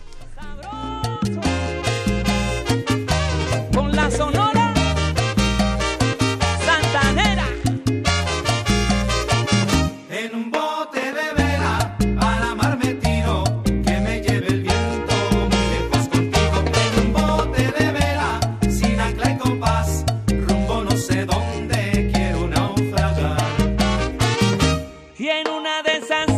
Y en una de esas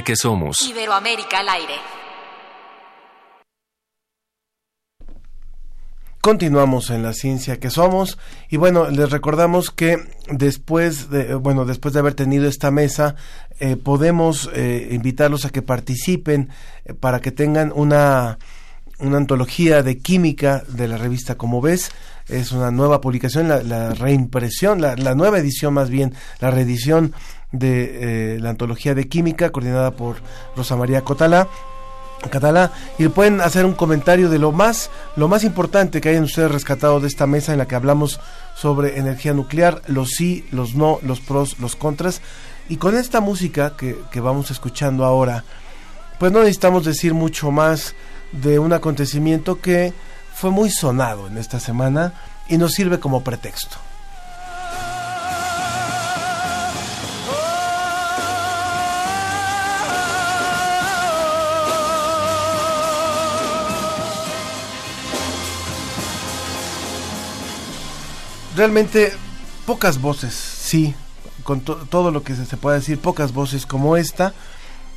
Que somos. Iberoamérica al aire. Continuamos en la ciencia que somos y bueno, les recordamos que después de, bueno, después de haber tenido esta mesa, eh, podemos eh, invitarlos a que participen eh, para que tengan una, una antología de química de la revista Como ves. Es una nueva publicación, la, reimpresión, la, la, nueva edición más bien, la reedición de la antología de química coordinada por Rosa María Cotala Catalá y pueden hacer un comentario de lo más lo más importante que hayan ustedes rescatado de esta mesa en la que hablamos sobre energía nuclear, los sí, los no, los pros, los contras y con esta música que, que vamos escuchando ahora, pues no necesitamos decir mucho más de un acontecimiento que fue muy sonado en esta semana y nos sirve como pretexto. Realmente pocas voces, sí, con todo lo que se, puede decir, pocas voces como esta,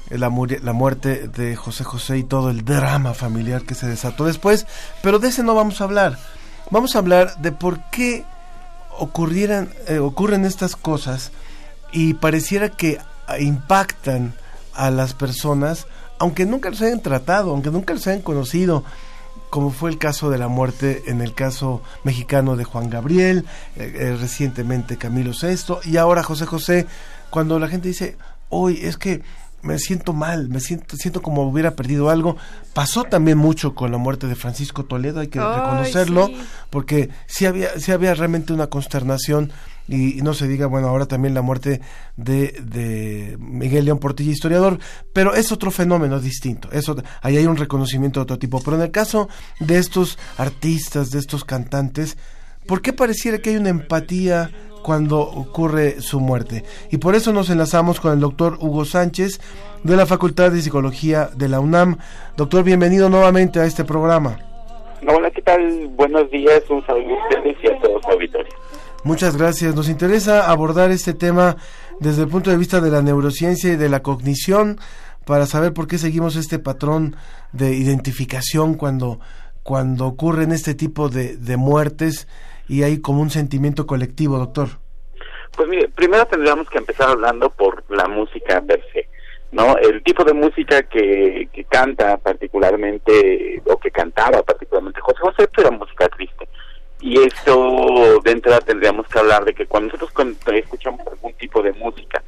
eh, la, la muerte de José José y todo el drama familiar que se desató después, pero de ese no vamos a hablar. Vamos a hablar de por qué ocurrieran, eh, ocurren estas cosas y pareciera que impactan a las personas, aunque nunca los hayan tratado, aunque nunca los hayan conocido, como fue el caso de la muerte en el caso mexicano de Juan Gabriel, eh, eh, recientemente Camilo VI y ahora José José, cuando la gente dice, hoy es que me siento mal, me siento, siento como hubiera perdido algo. Pasó también mucho con la muerte de Francisco Toledo, hay que reconocerlo, porque sí había, sí había realmente una consternación y, no se diga, bueno, ahora también la muerte de, de Miguel León Portilla, historiador, pero es otro fenómeno distinto, eso, ahí hay un reconocimiento de otro tipo, pero en el caso de estos artistas, de estos cantantes, ¿por qué pareciera que hay una empatía cuando ocurre su muerte? Y por eso nos enlazamos con el doctor Hugo Sánchez de la Facultad de Psicología de la UNAM. Doctor, bienvenido nuevamente a este programa. Hola, ¿qué tal? Buenos días, un saludo a ustedes y a todos los auditores. Muchas gracias. Nos interesa abordar este tema desde el punto de vista de la neurociencia y de la cognición para saber por qué seguimos este patrón de identificación cuando, cuando ocurren este tipo de, de muertes y hay como un sentimiento colectivo, doctor. Pues mire, primero tendríamos que empezar hablando por la música per se. ¿no? El tipo de música que, que canta particularmente, o que cantaba particularmente José José, era música triste. Y eso de entrada tendríamos que hablar de que cuando nosotros escuchamos algún tipo de música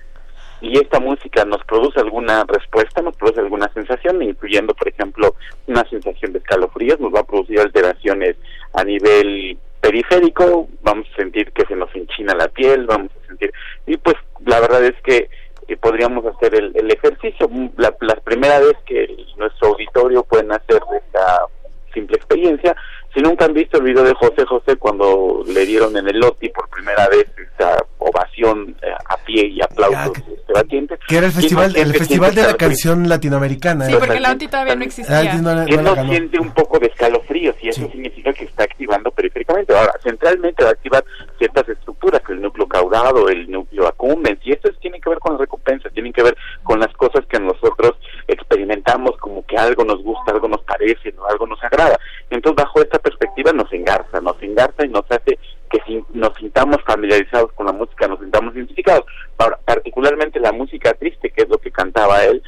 y esta música nos produce alguna respuesta, nos produce alguna sensación, incluyendo, por ejemplo, una sensación de escalofríos, nos va a producir alteraciones a nivel periférico, vamos a sentir que se nos enchina la piel, vamos a sentir... Y pues la verdad es que eh, podríamos hacer el, el ejercicio. La, la, primera vez que nuestro auditorio pueden hacer esta simple experiencia si nunca han visto el video de José José cuando le dieron en el Loti por primera vez esa ovación eh, a pie y aplausos debatientes. Que era el festival, el festival de la canción latinoamericana. Sí, porque la OTI todavía no existía. que no, siente un poco de escalofríos y eso significa que está activando periféricamente. Ahora, centralmente va a activar ciertas estructuras, el núcleo caudado, el núcleo accumbens, y esto tiene que ver con las recompensas, tienen que ver con las cosas que nosotros experimentamos como que algo nos gusta, algo nos parece, algo nos agrada. Entonces, bajo esta perspectiva nos engarza, nos engarza y nos hace que si nos sintamos familiarizados con la música, nos sintamos identificados. Ahora, particularmente la música triste, que es lo que cantaba él,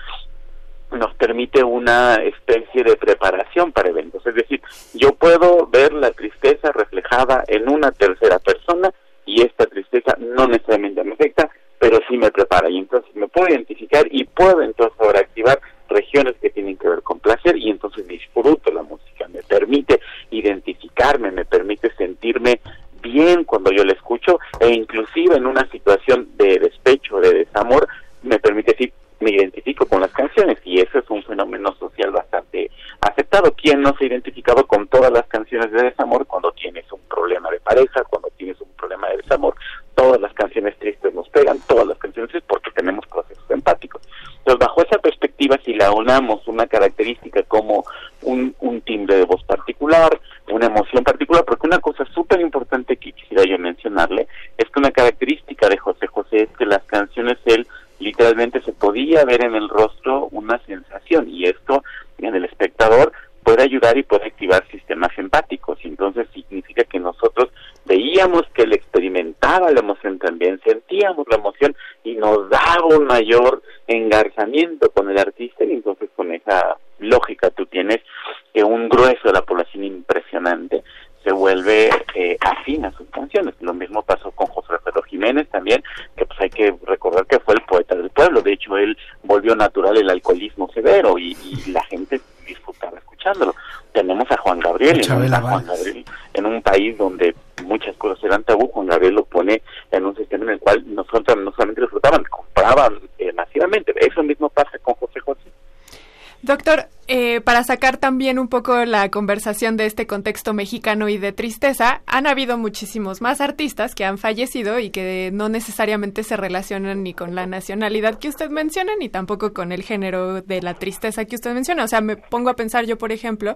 nos permite una especie de preparación para eventos. Es decir, yo puedo ver la tristeza reflejada en una tercera persona y esta tristeza no necesariamente me afecta, pero sí me prepara y entonces me puedo identificar y puedo entonces ahora activar regiones que tienen que ver con placer y entonces disfruto la música, me permite identificarme, me permite sentirme bien cuando yo la escucho e inclusive en una situación de despecho, de desamor, me permite decir, me identifico con las canciones y eso es un fenómeno social bastante aceptado. ¿Quién no se ha identificado con todas las canciones de desamor cuando tienes un problema de pareja, cuando tienes un problema de desamor? Todas las canciones tristes nos pegan, todas las canciones tristes porque tenemos procesos empáticos. Entonces, bajo esa perspectiva, si la unamos una característica como un, un timbre de voz una emoción particular, porque una cosa súper importante que quisiera yo mencionarle es que una característica de José José es que las canciones él literalmente se podía ver en el rostro una sensación y esto en el espectador puede ayudar y puede activar sistemas empáticos. Entonces significa que nosotros veíamos que él experimentaba la emoción también, sentíamos la emoción y nos daba un mayor engarzamiento con el artista y entonces con esa lógica tú tienes que un grueso de la se vuelve eh, afín a sus canciones. Lo mismo pasó con José Alfredo Jiménez también, que pues hay que recordar que fue el poeta del pueblo. De hecho, él volvió natural el alcoholismo severo y, y la gente disfrutaba escuchándolo. Tenemos a Juan Gabriel, en, a Juan Gabriel en un país donde muchas cosas eran tabú, Juan Gabriel lo pone en un sistema en el cual nosotros no solamente disfrutaban, compraban eh, masivamente. Eso mismo pasa con José José. Doctor, eh, para sacar también un poco la conversación de este contexto mexicano y de tristeza, han habido muchísimos más artistas que han fallecido y que no necesariamente se relacionan ni con la nacionalidad que usted menciona, ni tampoco con el género de la tristeza que usted menciona. O sea, me pongo a pensar yo, por ejemplo,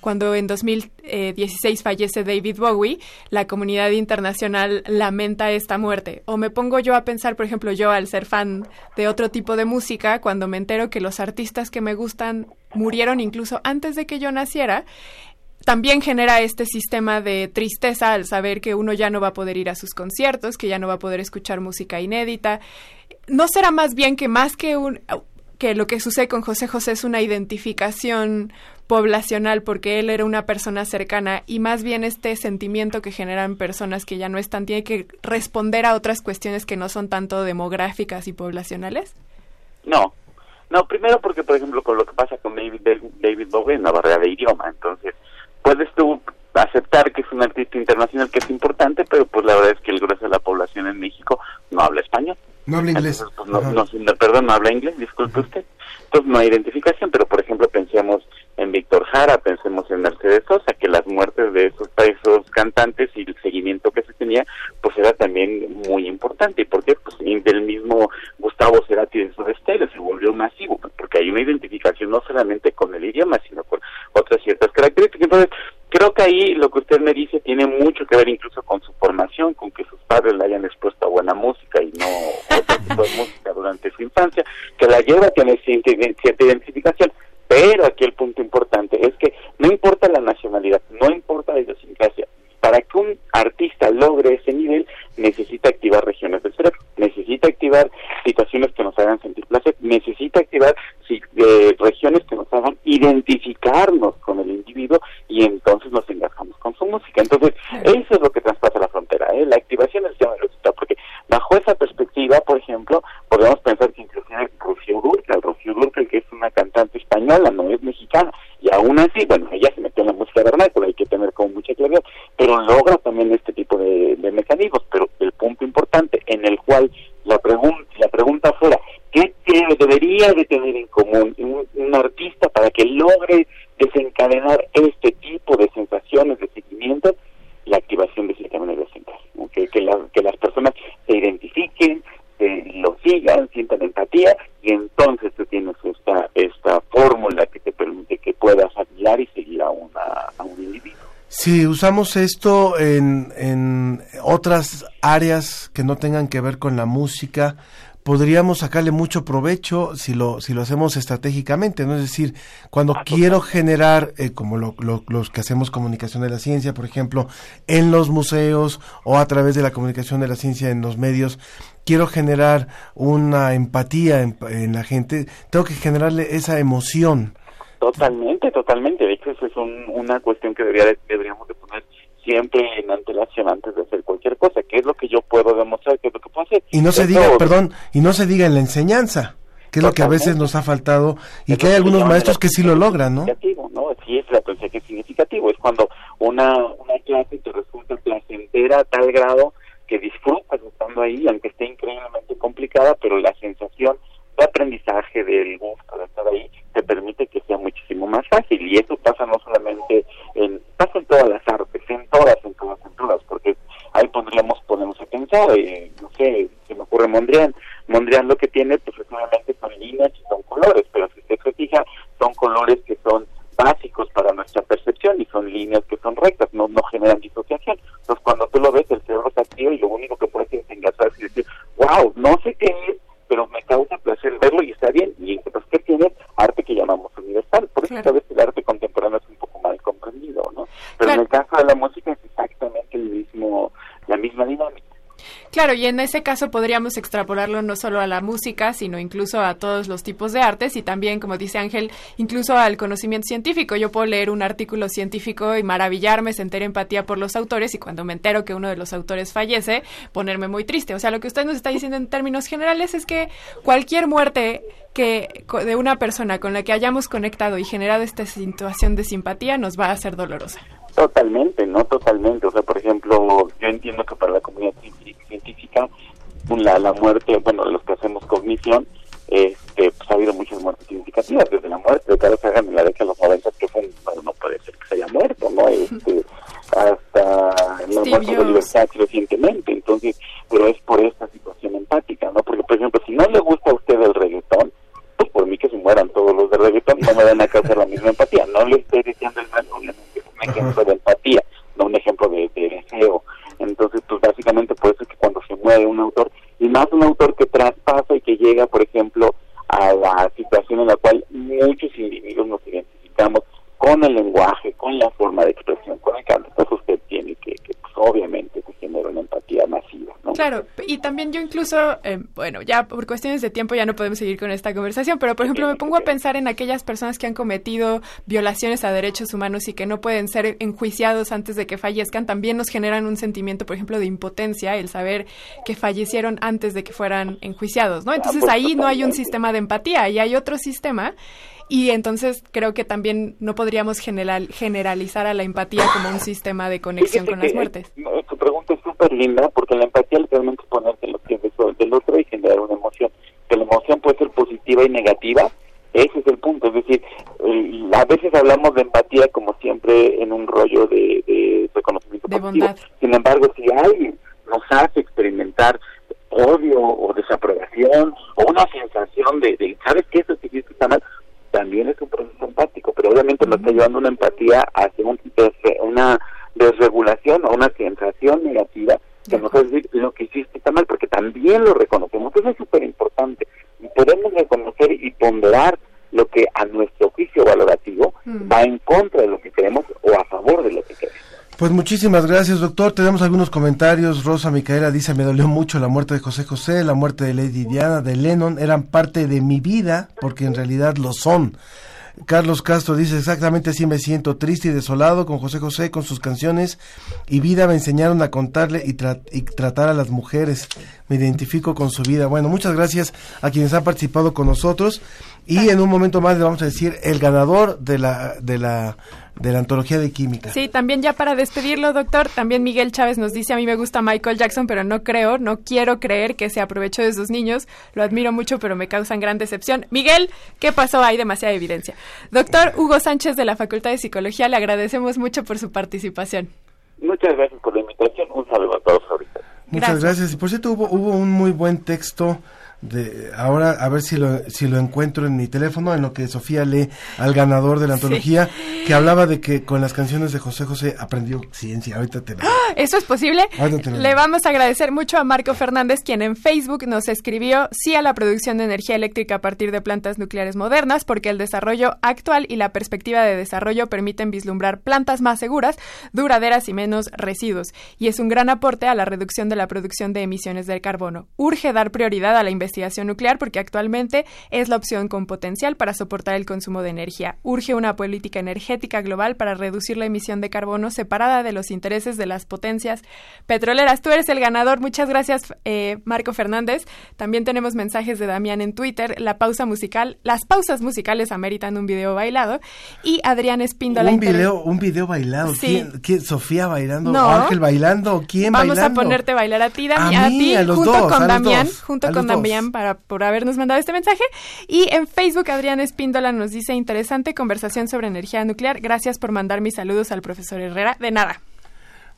cuando en 2016 fallece David Bowie, la comunidad internacional lamenta esta muerte. O me pongo yo a pensar, por ejemplo, yo al ser fan de otro tipo de música, cuando me entero que los artistas que me gustan murieron incluso antes de que yo naciera, también genera este sistema de tristeza al saber que uno ya no va a poder ir a sus conciertos, que ya no va a poder escuchar música inédita. ¿No será más bien que más que un que lo que sucede con José José es una identificación poblacional porque él era una persona cercana y más bien este sentimiento que generan personas que ya no están tiene que responder a otras cuestiones que no son tanto demográficas y poblacionales? No, no, primero porque, por ejemplo, con lo que pasa con David, David Bowie, una barrera de idioma. Entonces, puedes tú aceptar que es un artista internacional que es importante, pero pues la verdad es que el grueso de la población en México no habla español. No habla inglés. Pues, no, perdón, no habla inglés, disculpe usted. Entonces no hay identificación, pero por ejemplo pensemos en Víctor Jara, pensemos en Mercedes Sosa, que las muertes de esos, esos cantantes y el seguimiento que se tenía, pues era también muy importante. ¿Y por qué? Pues del mismo Gustavo Cerati de esos Estéreo se volvió masivo, porque hay una identificación no solamente con el idioma, sino con otras ciertas características. Entonces, creo que ahí lo que usted me dice tiene mucho que ver incluso con su formación, con que sus padres le hayan expuesto a buena música y no otro tipo de música durante su infancia, que la lleva a tener cierta identificación. Pero aquí el punto importante es que no importa la nacionalidad, no importa la idiosincrasia, para que un artista logre ese nivel necesita activar regiones del cerebro, necesita activar situaciones que nos hagan sentir placer, necesita activar eh, regiones que nos hagan identificarnos con el individuo y entonces nos engajamos con su música. Entonces, eso es lo que traspasa la frontera, ¿eh? la activación del sistema resultado, porque bajo esa perspectiva, por ejemplo, podemos pensar que inclusive Rocío Durcal, Rocío Durcal, que es una cantante española, no es mexicana, y aún así, bueno, ella se metió en la música vernácula, hay que tener como mucha claridad, pero logra también este tipo de, mecanismos, pero el punto importante en el cual la, pregunta la pregunta fuera, ¿qué debería de tener en común un, artista para que logre desencadenar este tipo de sensaciones de seguimiento? La activación del sistema nervioso central, que, que, que las personas se identifiquen, lo sigan, sientan empatía y entonces tú tienes esta, esta fórmula que te permite que puedas admirar y seguir a, una, a un individuo. Si usamos esto en, en otras áreas que no tengan que ver con la música, podríamos sacarle mucho provecho si lo, si lo hacemos estratégicamente, ¿no? Es decir, cuando ah, quiero generar, eh, como lo, los que hacemos comunicación de la ciencia, por ejemplo, en los museos o a través de la comunicación de la ciencia en los medios, quiero generar una empatía en, la gente, tengo que generarle esa emoción. Totalmente, totalmente. De hecho, eso es una cuestión que debería, deberíamos de poner siempre en antelación antes de hacer cualquier cosa. ¿Qué es lo que yo puedo demostrar? ¿Qué es lo que puedo hacer? Y no se diga, perdón, y no se diga en la enseñanza, que es lo que a veces nos ha faltado y que hay algunos maestros que sí lo logran, ¿no? ¿no? Sí, es la que es significativo. Es cuando una, una clase te resulta placentera a tal grado que disfrutas estando ahí, aunque esté increíblemente complicada, pero la sensación de aprendizaje, del gusto de estar ahí, te permite que sea muchísimo más fácil. Y eso pasa no solamente en, pasa en todas las artes, en todas, en todas, en todas, porque ahí podríamos ponernos a pensar, eh, no sé, se me ocurre Mondrian. Mondrian lo que tiene, pues, son líneas y son colores, pero si usted se fija, son colores que son básicos disociación y son líneas que son rectas, no, no generan disociación. Entonces cuando tú lo ves, el cerebro está activo y lo único que puedes es engatarse y decir, wow, no sé qué es, pero me causa placer verlo y está bien. Y pues, ¿qué tiene? Arte que llamamos universal. Por eso a veces el arte contemporáneo es un poco mal comprendido, ¿no? Pero en el caso de la música es exactamente el mismo, la misma dinámica. Claro, y en ese caso podríamos extrapolarlo no solo a la música, sino incluso a todos los tipos de artes y también, como dice Ángel, incluso al conocimiento científico. Yo puedo leer un artículo científico y maravillarme, sentir empatía por los autores y cuando me entero que uno de los autores fallece, ponerme muy triste. O sea, lo que usted nos está diciendo en términos generales es que cualquier muerte que de una persona con la que hayamos conectado y generado esta situación de simpatía nos va a hacer dolorosa. Totalmente, no totalmente. O sea, por ejemplo, yo entiendo que para la comunidad científica, la, la muerte, bueno, los que hacemos cognición, este, pues ha habido muchas muertes significativas, desde la muerte de Carlos Sagan en la década de los 90, que fue, bueno, no puede ser que se haya muerto, ¿no? Este, hasta la muerte de libertad recientemente, entonces, pero es por esta situación empática, ¿no? Porque, por ejemplo, si no le gusta a usted el reggaetón, pues por mí que se mueran todos los de reggaetón, no me van a causar la misma empatía, no le estoy diciendo el mal, obviamente, un ejemplo de empatía, no un ejemplo de, de deseo, entonces, pues básicamente por eso es que cuando se muere un autor, y más un autor que traspasa y que llega, por ejemplo, a la situación en la cual muchos individuos nos identificamos con el lenguaje, con la forma de expresión, con el canto, pues usted tiene que, obviamente, se genera una empatía masiva, ¿no? Claro, y también yo incluso, eh, bueno, ya por cuestiones de tiempo ya no podemos seguir con esta conversación, pero por ejemplo me pongo a pensar en aquellas personas que han cometido violaciones a derechos humanos y que no pueden ser enjuiciados antes de que fallezcan, también nos generan un sentimiento, por ejemplo, de impotencia, el saber que fallecieron antes de que fueran enjuiciados, ¿no? Entonces ahí no hay un sistema de empatía, ahí hay otro sistema y entonces creo que también no podríamos general, generalizar a la empatía como un sistema de conexión con las muertes. Tu pregunta es súper linda porque la empatía literalmente es ponerte en los pies del otro y generar una emoción. Que la emoción puede ser positiva y negativa, ese es el punto. Es decir, a veces hablamos de empatía como siempre en un rollo de, de reconocimiento de bondad. Sin embargo, si alguien nos hace experimentar odio o desaprobación o una sensación de, de ¿sabes qué? Eso que está mal, también es un proceso empático, pero obviamente nos está llevando una empatía hacia un, una desregulación o una sensación negativa que nos hace decir lo que hiciste está mal, porque también lo reconocemos. Eso es súper importante. Y podemos reconocer y ponderar lo que a nuestro juicio valorativo va en contra de lo que queremos o a favor de lo que queremos. Pues muchísimas gracias, doctor. Tenemos algunos comentarios. Rosa Micaela dice, me dolió mucho la muerte de José José, la muerte de Lady Diana, de Lennon, eran parte de mi vida, porque en realidad lo son. Carlos Castro dice, exactamente así me siento, triste y desolado con José José, con sus canciones y vida me enseñaron a contarle y, y, tratar a las mujeres. Me identifico con su vida. Bueno, muchas gracias a quienes han participado con nosotros y en un momento más le vamos a decir el ganador de la, de la de la antología de química. Sí, también ya para despedirlo, doctor, también Miguel Chávez nos dice, a mí me gusta Michael Jackson, pero no creo, no quiero creer que se aprovechó de sus niños, lo admiro mucho, pero me causan gran decepción. Miguel, ¿qué pasó? Hay demasiada evidencia. Doctor Hugo Sánchez de la Facultad de Psicología, le agradecemos mucho por su participación. Muchas gracias por la invitación, un saludo a todos ahorita. Muchas gracias. Y por cierto, hubo, hubo un muy buen texto de ahora a ver si lo, si lo encuentro en mi teléfono, en lo que Sofía lee al ganador de la antología, que hablaba de que con las canciones de José José aprendió ciencia. Ahorita te ¡Ah! ¿Eso es posible? Le vamos a agradecer mucho a Marco Fernández, quien en Facebook nos escribió sí a la producción de energía eléctrica a partir de plantas nucleares modernas, porque el desarrollo actual y la perspectiva de desarrollo permiten vislumbrar plantas más seguras, duraderas y menos residuos, y es un gran aporte a la reducción de la producción de emisiones de carbono. Urge dar prioridad a la investigación nuclear porque actualmente es la opción con potencial para soportar el consumo de energía. Urge una política energética global para reducir la emisión de carbono separada de los intereses de las potencias petroleras. Tú eres el ganador. Muchas gracias, eh, Marco Fernández. También tenemos mensajes de Damián en Twitter. La pausa musical, las pausas musicales ameritan un video bailado. Y Adrián Espíndola. Un video, un video bailado. ¿Quién, ¿Sofía bailando? ¿Ángel bailando? ¿Quién Vamos a ponerte a bailar a ti, Damián. A, ti, junto con Damián. Junto con Damián para, por habernos mandado este mensaje. Y en Facebook, Adrián Espíndola nos dice interesante conversación sobre energía nuclear. Gracias por mandar mis saludos al profesor Herrera. De nada.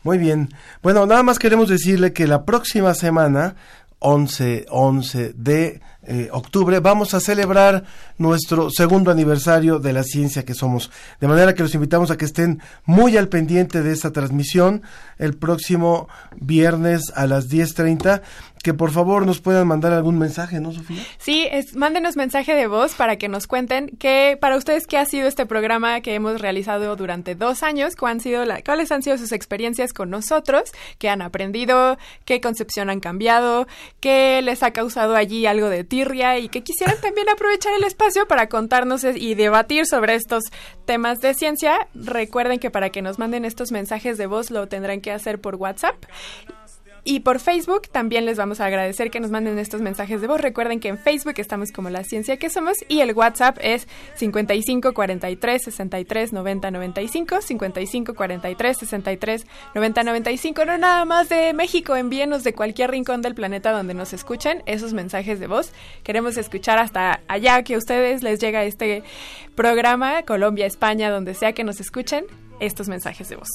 Muy bien. Bueno, nada más queremos decirle que la próxima semana, 11, 11 de eh, octubre, vamos a celebrar nuestro segundo aniversario de la ciencia que somos. De manera que los invitamos a que estén muy al pendiente de esta transmisión el próximo viernes a las 10.30 que por favor nos puedan mandar algún mensaje, ¿no, Sofía? Sí, es, mándenos mensaje de voz para que nos cuenten que para ustedes qué ha sido este programa que hemos realizado durante dos años, han sido la, cuáles han sido sus experiencias con nosotros, qué han aprendido, qué concepción han cambiado, qué les ha causado allí algo de y que quisieran también aprovechar el espacio para contarnos y debatir sobre estos temas de ciencia. Recuerden que para que nos manden estos mensajes de voz lo tendrán que hacer por WhatsApp y por Facebook también les vamos a agradecer que nos manden estos mensajes de voz. Recuerden que en Facebook estamos como La Ciencia que Somos y el WhatsApp es 55 43 63 90 95. 55 43 63 90 95. No nada más de México, envíenos de cualquier rincón del planeta donde nos escuchen esos mensajes de voz. Queremos escuchar hasta allá que a ustedes les llega este programa, Colombia, España, donde sea que nos escuchen, estos mensajes de voz.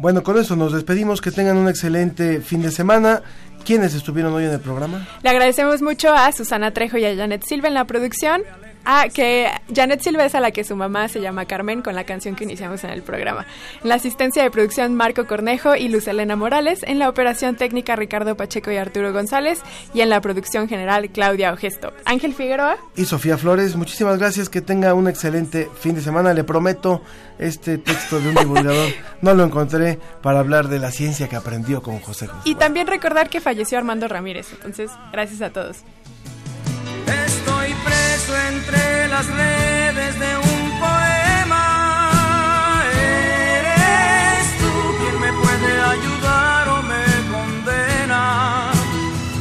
Bueno, con eso nos despedimos. Que tengan un excelente fin de semana. ¿Quiénes estuvieron hoy en el programa? Le agradecemos mucho a Susana Trejo y a Janet Silva en la producción. Ah, que Janet Silva es a la que su mamá se llama Carmen con la canción que iniciamos en el programa. En la asistencia de producción Marco Cornejo y Luz Elena Morales, en la operación técnica Ricardo Pacheco y Arturo González y en la producción general Claudia Ogesto. Ángel Figueroa y Sofía Flores, muchísimas gracias, que tenga un excelente fin de semana. Le prometo este texto de un divulgador, no lo encontré para hablar de la ciencia que aprendió con José José. Y también recordar que falleció Armando Ramírez. Entonces, gracias a todos entre las redes de un poema. Eres tú quien me puede ayudar o me condena.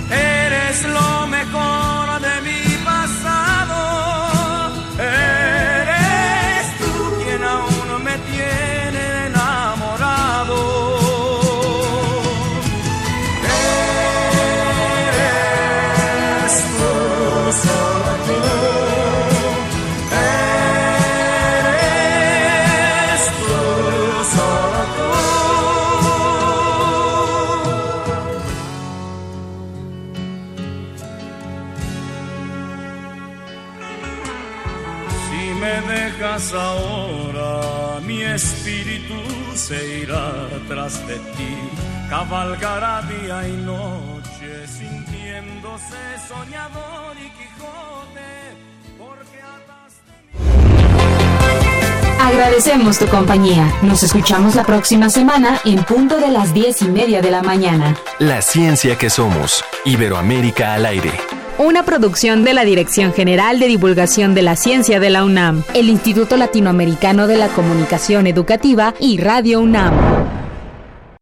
Eres lo ahora, mi espíritu se irá tras de ti, cabalgará día y noche, sintiéndose soñador y Quijote, porque Agradecemos tu compañía. Nos escuchamos la próxima semana en punto de las diez y media de la mañana. La ciencia que somos. Iberoamérica al aire. Una producción de la Dirección General de Divulgación de la Ciencia de la UNAM, el Instituto Latinoamericano de la Comunicación Educativa y Radio UNAM.